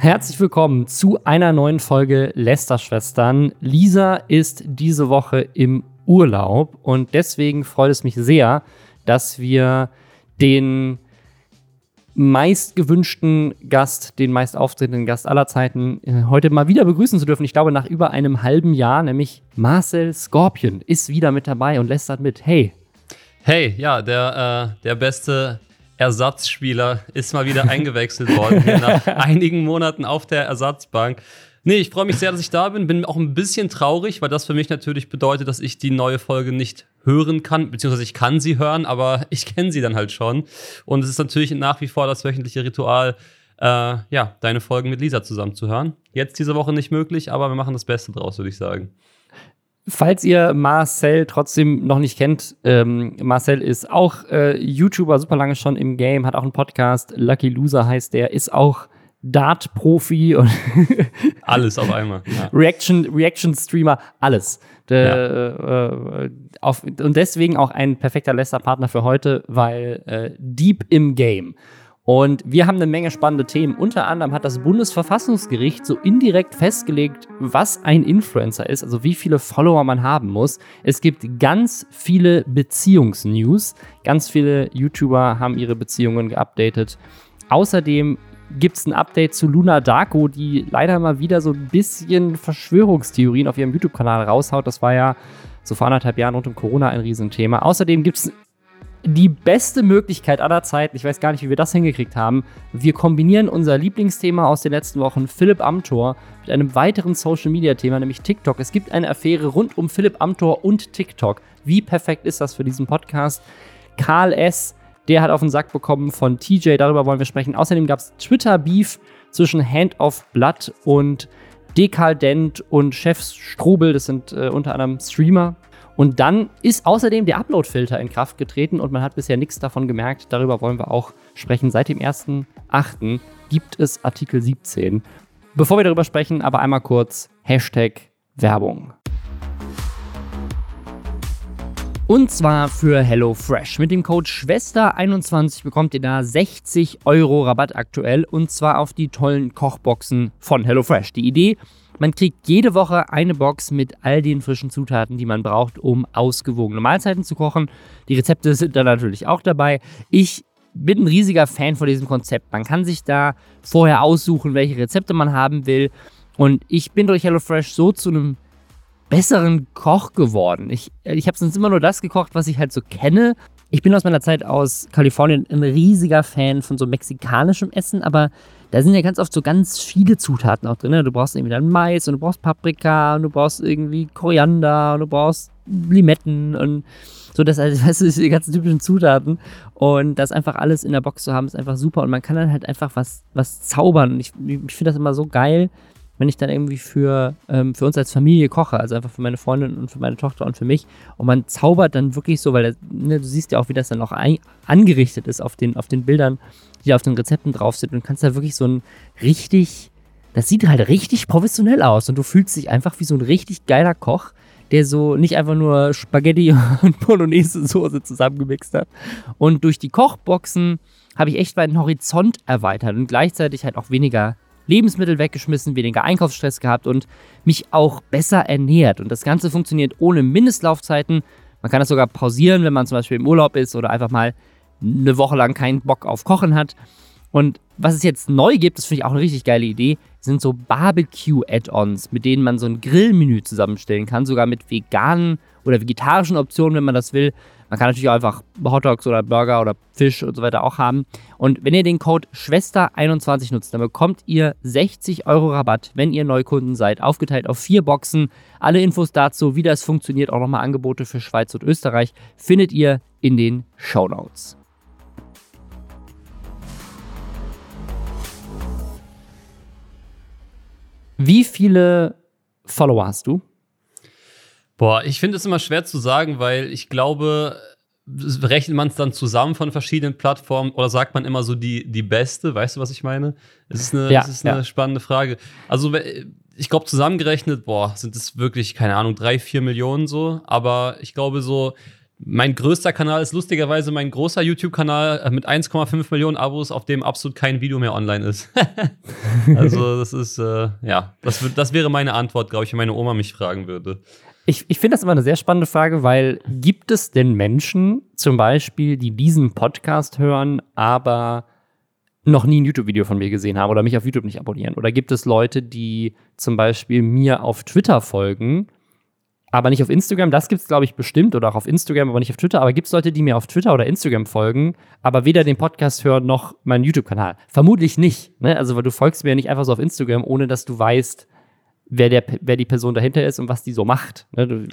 Herzlich willkommen zu einer neuen Folge Lester-Schwestern. Lisa ist diese Woche im Urlaub und deswegen freut es mich sehr, dass wir den meist gewünschten Gast, den meist auftretenden Gast aller Zeiten, äh, heute mal wieder begrüßen zu dürfen. Ich glaube, nach über einem halben Jahr, nämlich Marcel Scorpion, ist wieder mit dabei und lästert mit. Hey. Hey, ja, der, äh, der beste Ersatzspieler ist mal wieder eingewechselt worden hier nach einigen Monaten auf der Ersatzbank. Nee, ich freue mich sehr, dass ich da bin. Bin auch ein bisschen traurig, weil das für mich natürlich bedeutet, dass ich die neue Folge nicht hören kann, beziehungsweise ich kann sie hören, aber ich kenne sie dann halt schon. Und es ist natürlich nach wie vor das wöchentliche Ritual, äh, ja, deine Folgen mit Lisa zusammen zu hören. Jetzt diese Woche nicht möglich, aber wir machen das Beste draus, würde ich sagen. Falls ihr Marcel trotzdem noch nicht kennt, ähm, Marcel ist auch äh, YouTuber, super lange schon im Game, hat auch einen Podcast, Lucky Loser heißt der, ist auch Dart-Profi und alles auf einmal. Ja. Reaction, Reaction-Streamer, alles. De, ja. äh, auf, und deswegen auch ein perfekter Lester-Partner für heute, weil äh, Deep im Game. Und wir haben eine Menge spannende Themen. Unter anderem hat das Bundesverfassungsgericht so indirekt festgelegt, was ein Influencer ist, also wie viele Follower man haben muss. Es gibt ganz viele Beziehungsnews. Ganz viele YouTuber haben ihre Beziehungen geupdatet. Außerdem gibt es ein Update zu Luna Darko, die leider mal wieder so ein bisschen Verschwörungstheorien auf ihrem YouTube-Kanal raushaut. Das war ja so vor anderthalb Jahren rund um Corona ein Riesenthema. Außerdem gibt es die beste Möglichkeit aller Zeiten. Ich weiß gar nicht, wie wir das hingekriegt haben. Wir kombinieren unser Lieblingsthema aus den letzten Wochen, Philipp Amthor, mit einem weiteren Social Media Thema, nämlich TikTok. Es gibt eine Affäre rund um Philipp Amthor und TikTok. Wie perfekt ist das für diesen Podcast? Karl S., der hat auf den Sack bekommen von TJ, darüber wollen wir sprechen. Außerdem gab es Twitter-Beef zwischen Hand of Blood und Dekadent und Chef Strobel, das sind äh, unter anderem Streamer, und dann ist außerdem der Upload-Filter in Kraft getreten und man hat bisher nichts davon gemerkt. Darüber wollen wir auch sprechen. Seit dem 1.8. gibt es Artikel 17. Bevor wir darüber sprechen, aber einmal kurz Hashtag Werbung. Und zwar für HelloFresh. Mit dem Code Schwester21 bekommt ihr da 60 Euro Rabatt aktuell und zwar auf die tollen Kochboxen von HelloFresh. Die Idee, man kriegt jede Woche eine Box mit all den frischen Zutaten, die man braucht, um ausgewogene Mahlzeiten zu kochen. Die Rezepte sind da natürlich auch dabei. Ich bin ein riesiger Fan von diesem Konzept. Man kann sich da vorher aussuchen, welche Rezepte man haben will. Und ich bin durch HelloFresh so zu einem besseren Koch geworden. Ich, ich habe sonst immer nur das gekocht, was ich halt so kenne. Ich bin aus meiner Zeit aus Kalifornien ein riesiger Fan von so mexikanischem Essen, aber da sind ja ganz oft so ganz viele Zutaten auch drin. Ne? Du brauchst irgendwie dann Mais und du brauchst Paprika und du brauchst irgendwie Koriander und du brauchst Limetten und so, das also, weißt du, die ganzen typischen Zutaten. Und das einfach alles in der Box zu haben, ist einfach super. Und man kann dann halt einfach was, was zaubern. Und ich, ich finde das immer so geil, wenn ich dann irgendwie für, ähm, für uns als Familie koche, also einfach für meine Freundin und für meine Tochter und für mich. Und man zaubert dann wirklich so, weil das, ne, du siehst ja auch, wie das dann auch ein, angerichtet ist auf den, auf den Bildern, die auf den Rezepten drauf sind. Und kannst da wirklich so ein richtig, das sieht halt richtig professionell aus. Und du fühlst dich einfach wie so ein richtig geiler Koch, der so nicht einfach nur Spaghetti und Bolognese-Soße zusammengemixt hat. Und durch die Kochboxen habe ich echt meinen Horizont erweitert und gleichzeitig halt auch weniger Lebensmittel weggeschmissen, weniger Einkaufsstress gehabt und mich auch besser ernährt. Und das Ganze funktioniert ohne Mindestlaufzeiten. Man kann das sogar pausieren, wenn man zum Beispiel im Urlaub ist oder einfach mal eine Woche lang keinen Bock auf Kochen hat. Und was es jetzt neu gibt, das finde ich auch eine richtig geile Idee, sind so Barbecue-Add-ons, mit denen man so ein Grillmenü zusammenstellen kann, sogar mit veganen oder vegetarischen Optionen, wenn man das will. Man kann natürlich auch einfach Hotdogs oder Burger oder Fisch und so weiter auch haben. Und wenn ihr den Code Schwester21 nutzt, dann bekommt ihr 60 Euro Rabatt, wenn ihr Neukunden seid, aufgeteilt auf vier Boxen. Alle Infos dazu, wie das funktioniert, auch nochmal Angebote für Schweiz und Österreich, findet ihr in den Show Notes. Wie viele Follower hast du? Boah, ich finde es immer schwer zu sagen, weil ich glaube, rechnet man es dann zusammen von verschiedenen Plattformen oder sagt man immer so die, die beste? Weißt du, was ich meine? Es ist eine, ja, es ist eine ja. spannende Frage. Also, ich glaube, zusammengerechnet, boah, sind es wirklich, keine Ahnung, drei, vier Millionen so. Aber ich glaube, so mein größter Kanal ist lustigerweise mein großer YouTube-Kanal äh, mit 1,5 Millionen Abos, auf dem absolut kein Video mehr online ist. also, das ist, äh, ja, das, das wäre meine Antwort, glaube ich, wenn meine Oma mich fragen würde. Ich, ich finde das immer eine sehr spannende Frage, weil gibt es denn Menschen, zum Beispiel, die diesen Podcast hören, aber noch nie ein YouTube-Video von mir gesehen haben oder mich auf YouTube nicht abonnieren? Oder gibt es Leute, die zum Beispiel mir auf Twitter folgen aber nicht auf Instagram. Das gibt es, glaube ich, bestimmt oder auch auf Instagram, aber nicht auf Twitter. Aber gibt es Leute, die mir auf Twitter oder Instagram folgen, aber weder den Podcast hören noch meinen YouTube-Kanal? Vermutlich nicht. Ne? Also, weil du folgst mir ja nicht einfach so auf Instagram, ohne dass du weißt, wer, der, wer die Person dahinter ist und was die so macht. Ne?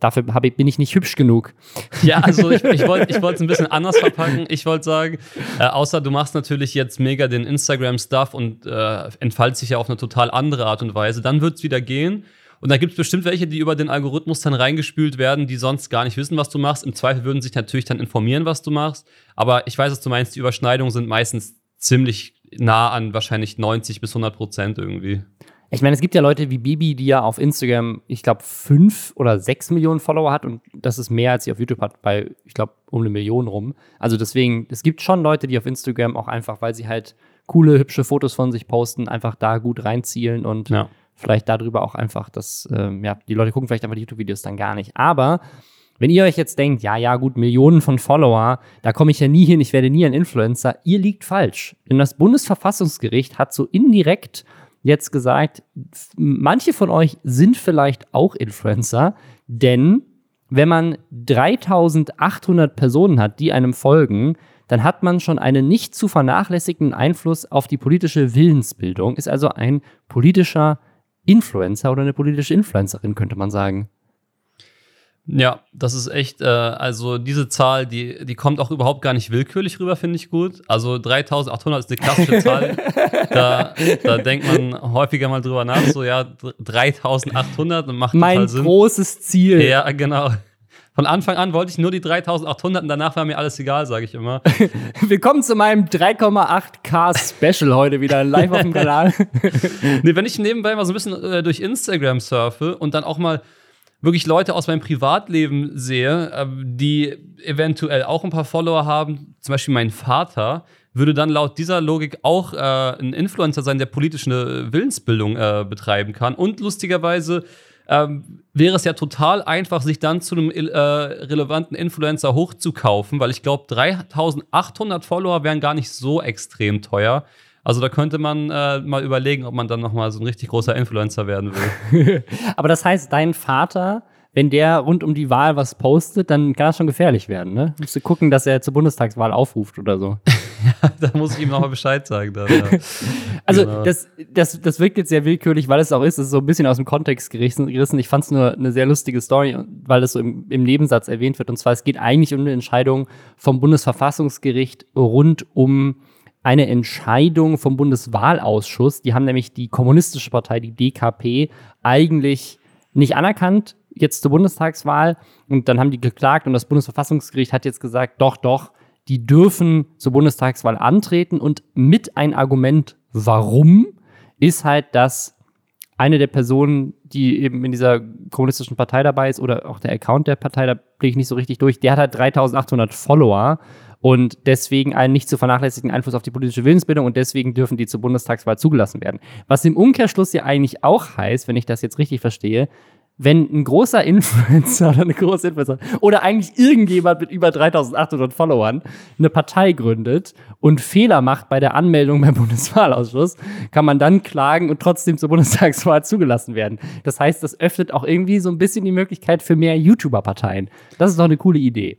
Dafür ich, bin ich nicht hübsch genug. Ja, also ich, ich wollte es ein bisschen anders verpacken. Ich wollte sagen, äh, außer du machst natürlich jetzt mega den Instagram-Stuff und äh, entfaltest dich ja auf eine total andere Art und Weise, dann wird es wieder gehen. Und da gibt es bestimmt welche, die über den Algorithmus dann reingespült werden, die sonst gar nicht wissen, was du machst. Im Zweifel würden sich natürlich dann informieren, was du machst. Aber ich weiß, was du meinst, die Überschneidungen sind meistens ziemlich nah an wahrscheinlich 90 bis 100 Prozent irgendwie. Ich meine, es gibt ja Leute wie Bibi, die ja auf Instagram, ich glaube, fünf oder sechs Millionen Follower hat und das ist mehr, als sie auf YouTube hat, bei, ich glaube, um eine Million rum. Also deswegen, es gibt schon Leute, die auf Instagram auch einfach, weil sie halt coole, hübsche Fotos von sich posten, einfach da gut reinzielen und ja vielleicht darüber auch einfach, dass ähm, ja, die Leute gucken vielleicht einfach die YouTube-Videos dann gar nicht. Aber wenn ihr euch jetzt denkt, ja, ja, gut, Millionen von Follower, da komme ich ja nie hin, ich werde nie ein Influencer, ihr liegt falsch. Denn das Bundesverfassungsgericht hat so indirekt jetzt gesagt, manche von euch sind vielleicht auch Influencer, denn wenn man 3800 Personen hat, die einem folgen, dann hat man schon einen nicht zu vernachlässigenden Einfluss auf die politische Willensbildung, ist also ein politischer Influencer oder eine politische Influencerin, könnte man sagen. Ja, das ist echt, äh, also diese Zahl, die, die kommt auch überhaupt gar nicht willkürlich rüber, finde ich gut. Also 3800 ist eine klassische Zahl. da, da denkt man häufiger mal drüber nach, so ja, 3800 macht mein total Sinn. Mein großes Ziel. Ja, genau. Von Anfang an wollte ich nur die 3800 und danach war mir alles egal, sage ich immer. Willkommen zu meinem 3,8K Special heute wieder live auf dem Kanal. nee, wenn ich nebenbei mal so ein bisschen äh, durch Instagram surfe und dann auch mal wirklich Leute aus meinem Privatleben sehe, äh, die eventuell auch ein paar Follower haben, zum Beispiel mein Vater, würde dann laut dieser Logik auch äh, ein Influencer sein, der politische Willensbildung äh, betreiben kann. Und lustigerweise ähm, wäre es ja total einfach, sich dann zu einem äh, relevanten Influencer hochzukaufen, weil ich glaube, 3800 Follower wären gar nicht so extrem teuer. Also da könnte man äh, mal überlegen, ob man dann noch mal so ein richtig großer Influencer werden will. Aber das heißt, dein Vater wenn der rund um die Wahl was postet, dann kann das schon gefährlich werden, ne? Musst du gucken, dass er zur Bundestagswahl aufruft oder so. ja, da muss ich ihm nochmal Bescheid sagen. Dann, ja. also, genau. das, das, das wirkt jetzt sehr willkürlich, weil es auch ist, es ist so ein bisschen aus dem Kontext gerissen. Ich fand es nur eine sehr lustige Story, weil es so im, im Nebensatz erwähnt wird. Und zwar, es geht eigentlich um eine Entscheidung vom Bundesverfassungsgericht rund um eine Entscheidung vom Bundeswahlausschuss. Die haben nämlich die kommunistische Partei, die DKP, eigentlich nicht anerkannt jetzt zur Bundestagswahl. Und dann haben die geklagt und das Bundesverfassungsgericht hat jetzt gesagt, doch, doch, die dürfen zur Bundestagswahl antreten. Und mit ein Argument, warum, ist halt, dass eine der Personen, die eben in dieser kommunistischen Partei dabei ist oder auch der Account der Partei, da blicke ich nicht so richtig durch, der hat halt 3800 Follower und deswegen einen nicht zu vernachlässigen Einfluss auf die politische Willensbildung und deswegen dürfen die zur Bundestagswahl zugelassen werden. Was im Umkehrschluss ja eigentlich auch heißt, wenn ich das jetzt richtig verstehe, wenn ein großer Influencer oder eine große Influencer oder eigentlich irgendjemand mit über 3800 Followern eine Partei gründet und Fehler macht bei der Anmeldung beim Bundeswahlausschuss, kann man dann klagen und trotzdem zur Bundestagswahl zugelassen werden. Das heißt, das öffnet auch irgendwie so ein bisschen die Möglichkeit für mehr YouTuber-Parteien. Das ist doch eine coole Idee.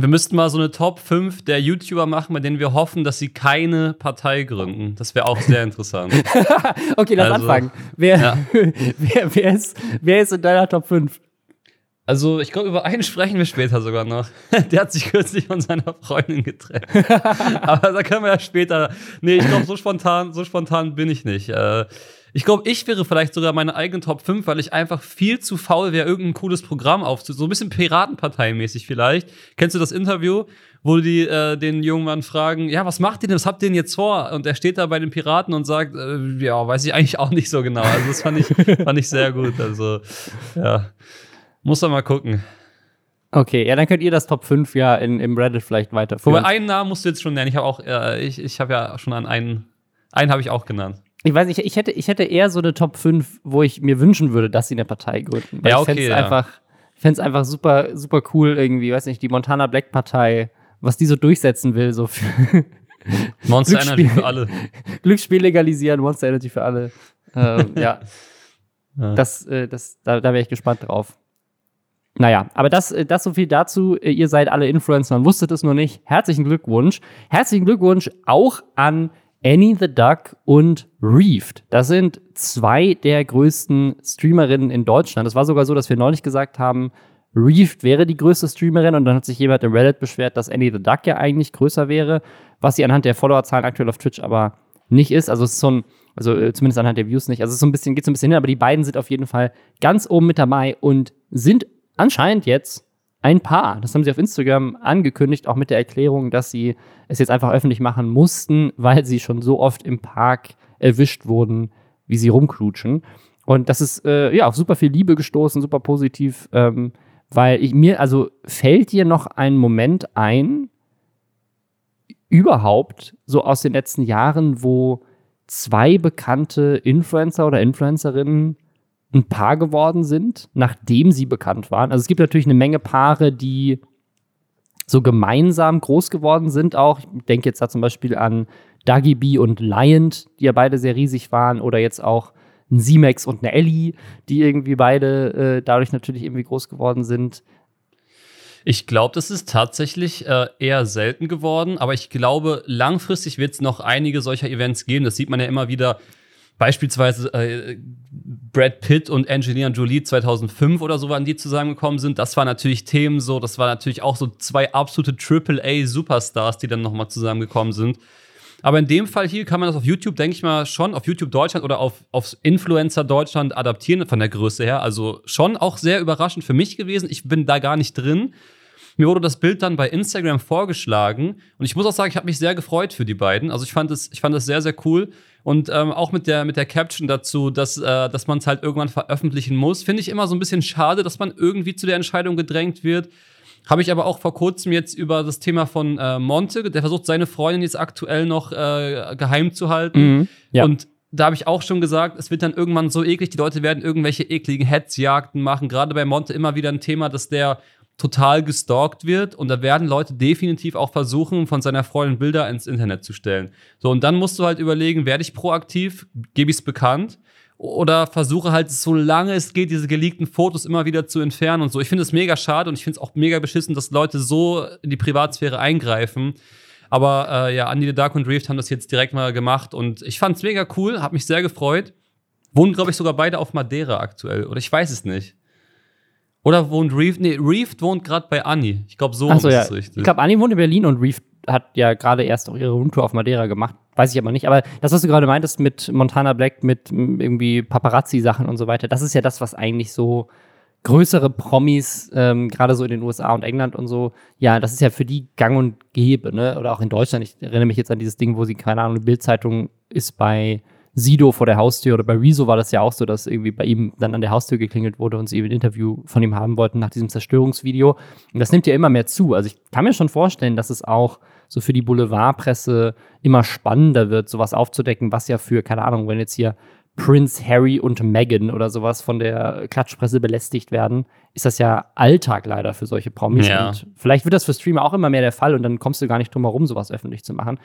Wir müssten mal so eine Top 5 der YouTuber machen, bei denen wir hoffen, dass sie keine Partei gründen. Das wäre auch sehr interessant. okay, lass also, anfangen. Wer, ja. wer, wer, ist, wer ist in deiner Top 5? Also, ich glaube, über einen sprechen wir später sogar noch. Der hat sich kürzlich von seiner Freundin getrennt. Aber da können wir ja später. Nee, ich glaube, so spontan, so spontan bin ich nicht. Äh, ich glaube, ich wäre vielleicht sogar meine eigene Top 5, weil ich einfach viel zu faul wäre, irgendein cooles Programm aufzunehmen. So ein bisschen Piratenpartei-mäßig vielleicht. Kennst du das Interview, wo die äh, den jungen Mann fragen, ja, was macht ihr denn, was habt ihr denn jetzt vor? Und er steht da bei den Piraten und sagt, äh, ja, weiß ich eigentlich auch nicht so genau. Also das fand ich, fand ich sehr gut. Also, ja, muss man mal gucken. Okay, ja, dann könnt ihr das Top 5 ja in, im Reddit vielleicht weiterführen. Wobei einen Namen musst du jetzt schon nennen. Ich habe auch, äh, ich, ich habe ja schon an einen, einen habe ich auch genannt. Ich weiß nicht, ich hätte, ich hätte eher so eine Top 5, wo ich mir wünschen würde, dass sie eine Partei gründen. Weil Ja, ich fände okay, es ja. einfach, fänd's einfach super, super cool irgendwie, weiß nicht, die Montana Black Partei, was die so durchsetzen will, so für Monster Glücksspiel. Energy für alle. Glücksspiel legalisieren, Monster Energy für alle. Ähm, ja. Ja. Das, äh, das, da, da wäre ich gespannt drauf. Naja, aber das, äh, das so viel dazu. Äh, Ihr seid alle Influencer und wusstet es nur nicht. Herzlichen Glückwunsch. Herzlichen Glückwunsch auch an Annie the Duck und Reefed. Das sind zwei der größten Streamerinnen in Deutschland. Es war sogar so, dass wir neulich gesagt haben, Reefed wäre die größte Streamerin und dann hat sich jemand im Reddit beschwert, dass Annie the Duck ja eigentlich größer wäre, was sie anhand der Followerzahlen aktuell auf Twitch aber nicht ist. Also es ist so ein, also äh, zumindest anhand der Views nicht. Also es ist so ein bisschen, geht so ein bisschen hin, aber die beiden sind auf jeden Fall ganz oben mit dabei und sind anscheinend jetzt ein Paar. Das haben sie auf Instagram angekündigt, auch mit der Erklärung, dass sie es jetzt einfach öffentlich machen mussten, weil sie schon so oft im Park erwischt wurden, wie sie rumklutschen. Und das ist äh, ja auf super viel Liebe gestoßen, super positiv, ähm, weil ich mir, also fällt dir noch ein Moment ein, überhaupt so aus den letzten Jahren, wo zwei bekannte Influencer oder Influencerinnen ein Paar geworden sind, nachdem sie bekannt waren. Also es gibt natürlich eine Menge Paare, die so gemeinsam groß geworden sind auch. Ich denke jetzt da zum Beispiel an Dagi B und Lion, die ja beide sehr riesig waren, oder jetzt auch ein Simex und eine Ellie, die irgendwie beide äh, dadurch natürlich irgendwie groß geworden sind. Ich glaube, das ist tatsächlich äh, eher selten geworden, aber ich glaube, langfristig wird es noch einige solcher Events geben. Das sieht man ja immer wieder. Beispielsweise äh, Brad Pitt und Angelina Jolie 2005 oder so, wann die zusammengekommen sind. Das war natürlich Themen so. Das war natürlich auch so zwei absolute AAA-Superstars, die dann nochmal zusammengekommen sind. Aber in dem Fall hier kann man das auf YouTube, denke ich mal, schon auf YouTube Deutschland oder auf, auf Influencer Deutschland adaptieren von der Größe her. Also schon auch sehr überraschend für mich gewesen. Ich bin da gar nicht drin. Mir wurde das Bild dann bei Instagram vorgeschlagen und ich muss auch sagen, ich habe mich sehr gefreut für die beiden. Also ich fand es, ich fand es sehr, sehr cool. Und ähm, auch mit der, mit der Caption dazu, dass, äh, dass man es halt irgendwann veröffentlichen muss, finde ich immer so ein bisschen schade, dass man irgendwie zu der Entscheidung gedrängt wird. Habe ich aber auch vor kurzem jetzt über das Thema von äh, Monte, der versucht, seine Freundin jetzt aktuell noch äh, geheim zu halten. Ja. Und da habe ich auch schon gesagt, es wird dann irgendwann so eklig, die Leute werden irgendwelche ekligen Hetzjagden machen. Gerade bei Monte immer wieder ein Thema, dass der total gestalkt wird und da werden Leute definitiv auch versuchen, von seiner Freundin Bilder ins Internet zu stellen. So, und dann musst du halt überlegen, werde ich proaktiv, gebe ich es bekannt oder versuche halt, solange es geht, diese geleakten Fotos immer wieder zu entfernen und so. Ich finde es mega schade und ich finde es auch mega beschissen, dass Leute so in die Privatsphäre eingreifen. Aber äh, ja, Andy the Dark und Reeft haben das jetzt direkt mal gemacht und ich fand es mega cool, habe mich sehr gefreut. Wohnen, glaube ich, sogar beide auf Madeira aktuell. Oder ich weiß es nicht. Oder wohnt Reeft? Nee, Reeft wohnt gerade bei Anni. Ich glaube, so Achso, ist ja. es richtig. Ich glaube, Anni wohnt in Berlin und Reef hat ja gerade erst auch ihre Rundtour auf Madeira gemacht. Weiß ich aber nicht. Aber das, was du gerade meintest mit Montana Black, mit m, irgendwie Paparazzi-Sachen und so weiter, das ist ja das, was eigentlich so größere Promis, ähm, gerade so in den USA und England und so, ja, das ist ja für die gang und gäbe, ne? Oder auch in Deutschland. Ich erinnere mich jetzt an dieses Ding, wo sie, keine Ahnung, eine Bildzeitung ist bei Sido vor der Haustür oder bei Rezo war das ja auch so, dass irgendwie bei ihm dann an der Haustür geklingelt wurde und sie eben ein Interview von ihm haben wollten nach diesem Zerstörungsvideo. Und das nimmt ja immer mehr zu. Also ich kann mir schon vorstellen, dass es auch so für die Boulevardpresse immer spannender wird, sowas aufzudecken, was ja für, keine Ahnung, wenn jetzt hier Prince Harry und Meghan oder sowas von der Klatschpresse belästigt werden, ist das ja Alltag leider für solche Promis. Ja. Und vielleicht wird das für Streamer auch immer mehr der Fall und dann kommst du gar nicht drum herum, sowas öffentlich zu machen.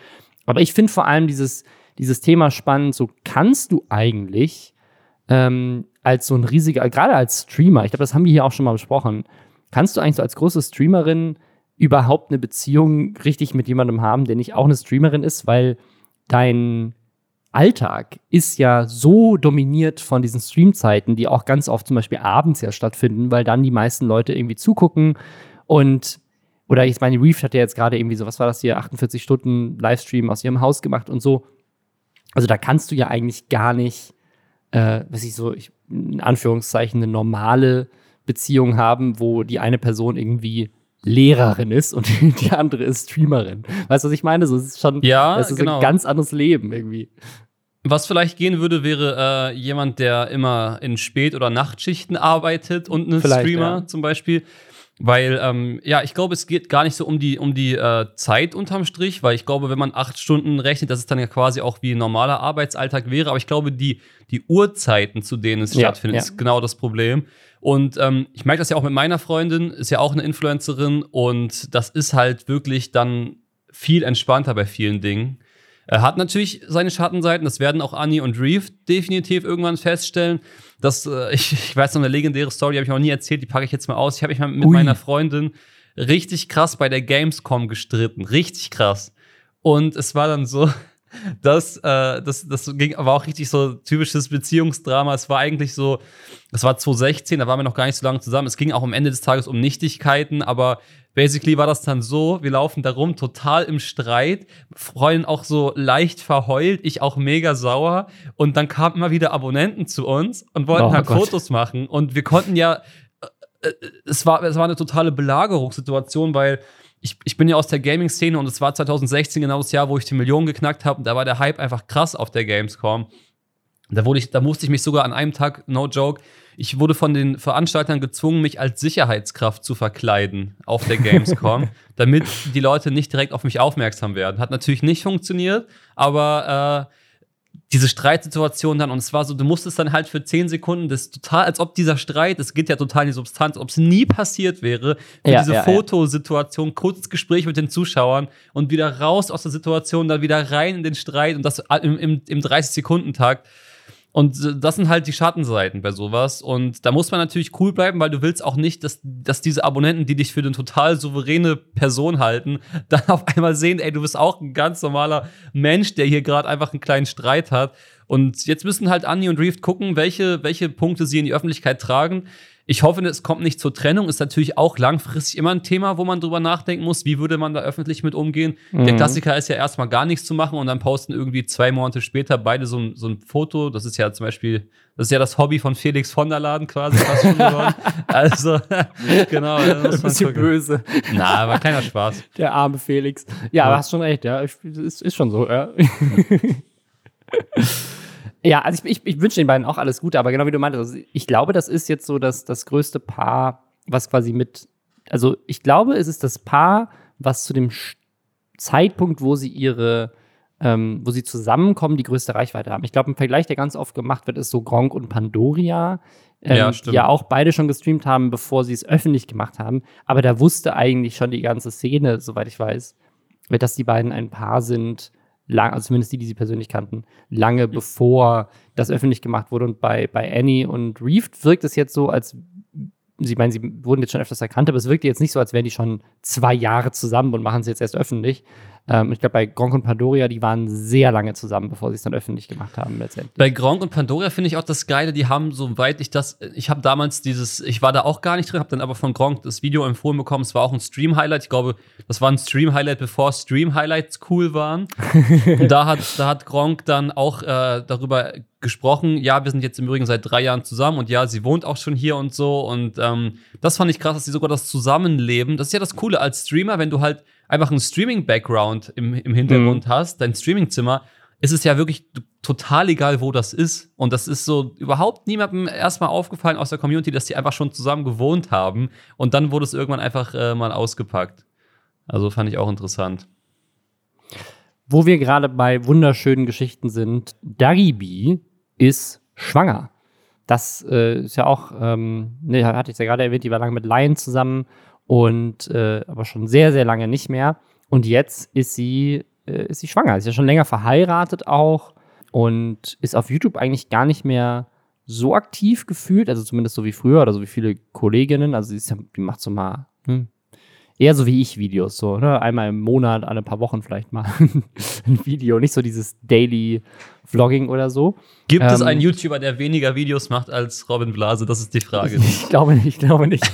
Aber ich finde vor allem dieses, dieses Thema spannend, so kannst du eigentlich ähm, als so ein riesiger, gerade als Streamer, ich glaube, das haben wir hier auch schon mal besprochen, kannst du eigentlich so als große Streamerin überhaupt eine Beziehung richtig mit jemandem haben, der nicht auch eine Streamerin ist, weil dein Alltag ist ja so dominiert von diesen Streamzeiten, die auch ganz oft zum Beispiel abends ja stattfinden, weil dann die meisten Leute irgendwie zugucken und oder ich meine, Reef hat ja jetzt gerade irgendwie so, was war das hier, 48 Stunden Livestream aus ihrem Haus gemacht und so. Also da kannst du ja eigentlich gar nicht, äh, was ich so, ich, in Anführungszeichen, eine normale Beziehung haben, wo die eine Person irgendwie Lehrerin ist und die andere ist Streamerin. Weißt du, was ich meine? So, es ist schon, Ja, das ist genau. ein ganz anderes Leben irgendwie. Was vielleicht gehen würde, wäre äh, jemand, der immer in Spät- oder Nachtschichten arbeitet und ein Streamer ja. zum Beispiel. Weil, ähm, ja, ich glaube, es geht gar nicht so um die, um die äh, Zeit unterm Strich, weil ich glaube, wenn man acht Stunden rechnet, dass es dann ja quasi auch wie ein normaler Arbeitsalltag wäre. Aber ich glaube, die, die Uhrzeiten, zu denen es ja, stattfindet, ja. ist genau das Problem. Und ähm, ich merke das ja auch mit meiner Freundin, ist ja auch eine Influencerin und das ist halt wirklich dann viel entspannter bei vielen Dingen. Er hat natürlich seine Schattenseiten, das werden auch Annie und Reeve definitiv irgendwann feststellen. Das, äh, ich, ich weiß noch eine legendäre Story, die habe ich noch nie erzählt, die packe ich jetzt mal aus. Ich habe mich mal mit Ui. meiner Freundin richtig krass bei der Gamescom gestritten. Richtig krass. Und es war dann so, dass äh, das, das ging, war auch richtig so typisches Beziehungsdrama. Es war eigentlich so, es war 2016, da waren wir noch gar nicht so lange zusammen. Es ging auch am Ende des Tages um Nichtigkeiten, aber basically war das dann so, wir laufen da rum, total im Streit, Freundin auch so leicht verheult, ich auch mega sauer und dann kamen immer wieder Abonnenten zu uns und wollten oh, halt Gott. Fotos machen und wir konnten ja, äh, äh, es, war, es war eine totale Belagerungssituation, weil ich, ich bin ja aus der Gaming-Szene und es war 2016 genau das Jahr, wo ich die Millionen geknackt habe und da war der Hype einfach krass auf der Gamescom. Da, wurde ich, da musste ich mich sogar an einem Tag, no joke, ich wurde von den Veranstaltern gezwungen, mich als Sicherheitskraft zu verkleiden auf der Gamescom, damit die Leute nicht direkt auf mich aufmerksam werden. Hat natürlich nicht funktioniert, aber äh, diese Streitsituation dann, und es war so, du musstest dann halt für zehn Sekunden das total, als ob dieser Streit, es geht ja total in die Substanz, ob es nie passiert wäre, für ja, diese ja, Fotosituation, ja. kurzes Gespräch mit den Zuschauern und wieder raus aus der Situation, dann wieder rein in den Streit und das im, im, im 30-Sekunden-Takt. Und das sind halt die Schattenseiten bei sowas. Und da muss man natürlich cool bleiben, weil du willst auch nicht, dass, dass diese Abonnenten, die dich für eine total souveräne Person halten, dann auf einmal sehen, ey, du bist auch ein ganz normaler Mensch, der hier gerade einfach einen kleinen Streit hat. Und jetzt müssen halt Annie und Reef gucken, welche, welche Punkte sie in die Öffentlichkeit tragen. Ich hoffe, es kommt nicht zur Trennung. Ist natürlich auch langfristig immer ein Thema, wo man drüber nachdenken muss. Wie würde man da öffentlich mit umgehen? Mhm. Der Klassiker ist ja erstmal gar nichts zu machen und dann posten irgendwie zwei Monate später beide so ein, so ein Foto. Das ist ja zum Beispiel, das ist ja das Hobby von Felix von der Laden quasi fast schon geworden. also, genau. Das ein bisschen gucken. böse. Na, aber kleiner Spaß. Der arme Felix. Ja, ja. hast schon recht, ja. Ist, ist schon so, ja. Ja, also ich, ich, ich wünsche den beiden auch alles Gute, aber genau wie du meintest, also ich glaube, das ist jetzt so das, das größte Paar, was quasi mit, also ich glaube, es ist das Paar, was zu dem Zeitpunkt, wo sie ihre, ähm, wo sie zusammenkommen, die größte Reichweite haben. Ich glaube, ein Vergleich, der ganz oft gemacht wird, ist so Gronk und Pandoria, ähm, ja, die ja auch beide schon gestreamt haben, bevor sie es öffentlich gemacht haben. Aber da wusste eigentlich schon die ganze Szene, soweit ich weiß, dass die beiden ein Paar sind, lang, also zumindest die, die sie persönlich kannten, lange bevor das öffentlich gemacht wurde. Und bei, bei Annie und Reeve wirkt es jetzt so, als sie meinen, sie wurden jetzt schon öfters erkannt, aber es wirkt jetzt nicht so, als wären die schon zwei Jahre zusammen und machen es jetzt erst öffentlich. Ähm, ich glaube, bei Gronk und Pandoria, die waren sehr lange zusammen, bevor sie es dann öffentlich gemacht haben letztendlich. Bei Gronk und Pandoria finde ich auch das Geile, die haben, soweit ich das, ich habe damals dieses, ich war da auch gar nicht drin, habe dann aber von Gronk das Video empfohlen bekommen. Es war auch ein Stream-Highlight. Ich glaube, das war ein Stream-Highlight, bevor Stream-Highlights cool waren. und da hat, da hat Gronk dann auch äh, darüber gesprochen, ja, wir sind jetzt im Übrigen seit drei Jahren zusammen und ja, sie wohnt auch schon hier und so. Und ähm, das fand ich krass, dass sie sogar das Zusammenleben, das ist ja das Coole als Streamer, wenn du halt einfach einen Streaming-Background im, im Hintergrund mhm. hast, dein Streamingzimmer, ist es ja wirklich total egal, wo das ist. Und das ist so überhaupt niemandem erstmal aufgefallen aus der Community, dass die einfach schon zusammen gewohnt haben. Und dann wurde es irgendwann einfach äh, mal ausgepackt. Also fand ich auch interessant. Wo wir gerade bei wunderschönen Geschichten sind, Daribi ist schwanger. Das äh, ist ja auch, ähm, ne, hatte ich ja gerade erwähnt, die war lange mit Lion zusammen und äh, aber schon sehr, sehr lange nicht mehr. Und jetzt ist sie, äh, ist sie schwanger. Ist ja schon länger verheiratet auch und ist auf YouTube eigentlich gar nicht mehr so aktiv gefühlt, also zumindest so wie früher oder so wie viele Kolleginnen. Also sie, ist ja, die macht so mal hm, eher so wie ich Videos, so ne? einmal im Monat, alle paar Wochen vielleicht mal ein Video, nicht so dieses Daily Vlogging oder so. Gibt ähm, es einen YouTuber, der weniger Videos macht als Robin Blase? Das ist die Frage. ich glaube nicht, ich glaube nicht.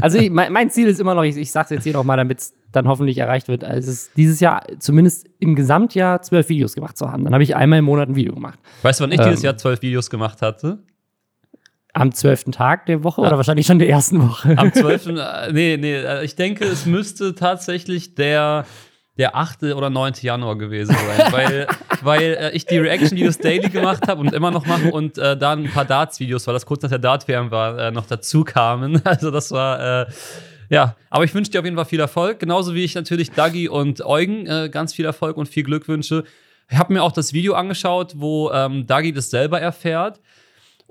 also ich, mein, mein, Ziel ist immer noch, ich, ich sage es jetzt hier noch mal, damit es dann hoffentlich erreicht wird, also es ist dieses Jahr zumindest im Gesamtjahr zwölf Videos gemacht zu haben. Dann habe ich einmal im Monat ein Video gemacht. Weißt du, wann ich ähm, dieses Jahr zwölf Videos gemacht hatte? Am zwölften Tag der Woche ja. oder wahrscheinlich schon der ersten Woche? Am zwölften, äh, nee, nee, äh, ich denke, es müsste tatsächlich der, der 8. oder 9. Januar gewesen sein, weil, weil äh, ich die Reaction-Videos daily gemacht habe und immer noch mache und äh, dann ein paar Darts-Videos, weil das kurz nach der Dart-WM war, äh, noch dazu kamen. Also das war, äh, Ja, aber ich wünsche dir auf jeden Fall viel Erfolg, genauso wie ich natürlich Dagi und Eugen ganz viel Erfolg und viel Glück wünsche. Ich habe mir auch das Video angeschaut, wo ähm, Dagi das selber erfährt.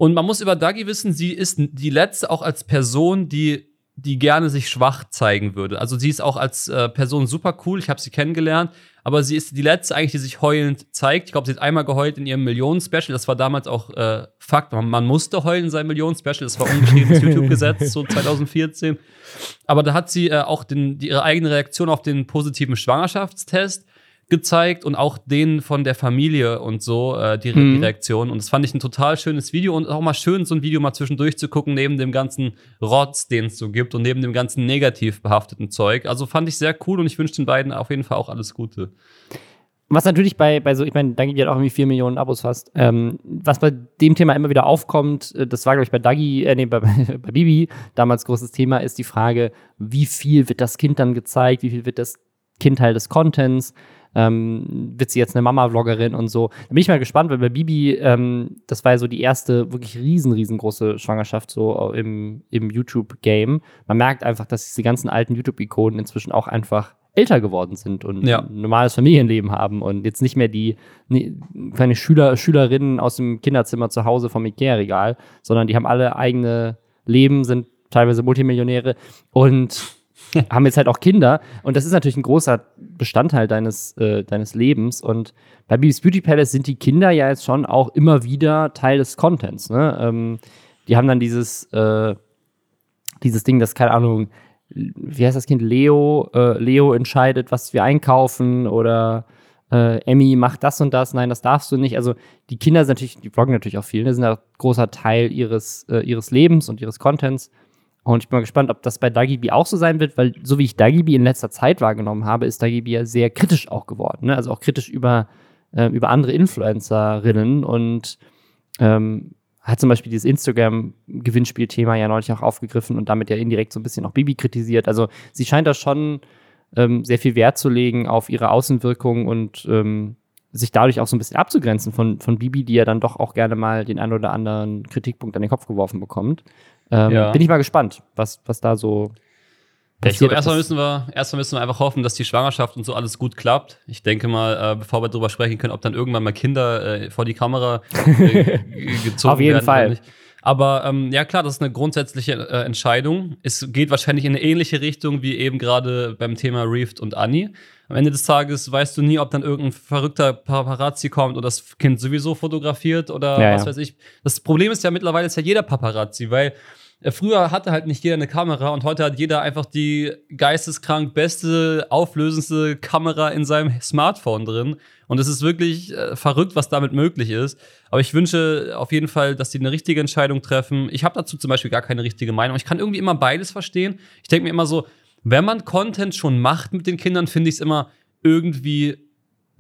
Und man muss über Dagi wissen, sie ist die letzte auch als Person, die die gerne sich schwach zeigen würde. Also sie ist auch als äh, Person super cool, ich habe sie kennengelernt, aber sie ist die letzte eigentlich, die sich heulend zeigt. Ich glaube, sie hat einmal geheult in ihrem Millionen-Special, das war damals auch äh, Fakt, man, man, musste heulen in seinem Millionen-Special, das war ungeschriebenes YouTube-Gesetz, so 2014. Aber da hat sie äh, auch den, die, ihre eigene Reaktion auf den positiven Schwangerschaftstest gezeigt und auch denen von der Familie und so äh, die, mhm. die, Reaktion. Und das fand ich ein total schönes Video und auch mal schön, so ein Video mal zwischendurch zu gucken, neben dem ganzen Rotz, den es so gibt und neben dem ganzen negativ behafteten Zeug. Also fand ich sehr cool und ich wünsche den beiden auf jeden Fall auch alles Gute. Was natürlich bei, bei so, ich meine, Dagi hat auch irgendwie vier Millionen Abos fast. Ähm, was bei dem Thema immer wieder aufkommt, äh, das war, glaube ich, bei Dagi, äh, nee, bei, bei Bibi damals großes Thema, ist die Frage, wie viel wird das Kind dann gezeigt, wie viel wird das Kind Teil des Contents? Ähm, wird sie jetzt eine Mama-Vloggerin und so. Da bin ich mal gespannt, weil bei Bibi, ähm, das war ja so die erste wirklich riesen, riesengroße Schwangerschaft so im, im YouTube-Game. Man merkt einfach, dass diese ganzen alten YouTube-Ikonen inzwischen auch einfach älter geworden sind und ja. ein normales Familienleben haben und jetzt nicht mehr die ne, kleine Schüler, Schülerinnen aus dem Kinderzimmer zu Hause vom Ikea-Regal, sondern die haben alle eigene Leben, sind teilweise Multimillionäre und haben jetzt halt auch Kinder und das ist natürlich ein großer Bestandteil deines, äh, deines Lebens und bei Bibis Beauty Palace sind die Kinder ja jetzt schon auch immer wieder Teil des Contents. Ne? Ähm, die haben dann dieses, äh, dieses Ding, das, keine Ahnung, wie heißt das Kind? Leo, äh, Leo entscheidet, was wir einkaufen oder äh, Emmy macht das und das, nein, das darfst du nicht. Also die Kinder sind natürlich, die vloggen natürlich auch viel, ne? sind ein großer Teil ihres, äh, ihres Lebens und ihres Contents. Und ich bin mal gespannt, ob das bei Dagibi auch so sein wird, weil so wie ich Dagibi in letzter Zeit wahrgenommen habe, ist Dagibi ja sehr kritisch auch geworden. Ne? Also auch kritisch über, äh, über andere Influencerinnen und ähm, hat zum Beispiel dieses Instagram-Gewinnspiel-Thema ja neulich auch aufgegriffen und damit ja indirekt so ein bisschen auch Bibi kritisiert. Also sie scheint da schon ähm, sehr viel Wert zu legen auf ihre Außenwirkung und ähm, sich dadurch auch so ein bisschen abzugrenzen von, von Bibi, die ja dann doch auch gerne mal den einen oder anderen Kritikpunkt an den Kopf geworfen bekommt. Ähm, ja. Bin ich mal gespannt, was, was da so. Ich glaube, erstmal müssen, wir, erstmal müssen wir einfach hoffen, dass die Schwangerschaft und so alles gut klappt. Ich denke mal, äh, bevor wir darüber sprechen können, ob dann irgendwann mal Kinder äh, vor die Kamera äh, gezogen Auf jeden werden. Fall. Aber ähm, ja, klar, das ist eine grundsätzliche äh, Entscheidung. Es geht wahrscheinlich in eine ähnliche Richtung wie eben gerade beim Thema Reeft und Annie. Am Ende des Tages weißt du nie, ob dann irgendein verrückter Paparazzi kommt oder das Kind sowieso fotografiert oder ja, was ja. weiß ich. Das Problem ist ja mittlerweile ist ja jeder Paparazzi, weil früher hatte halt nicht jeder eine Kamera und heute hat jeder einfach die geisteskrank beste, auflösendste Kamera in seinem Smartphone drin. Und es ist wirklich äh, verrückt, was damit möglich ist. Aber ich wünsche auf jeden Fall, dass die eine richtige Entscheidung treffen. Ich habe dazu zum Beispiel gar keine richtige Meinung. Ich kann irgendwie immer beides verstehen. Ich denke mir immer so, wenn man Content schon macht mit den Kindern, finde ich es immer irgendwie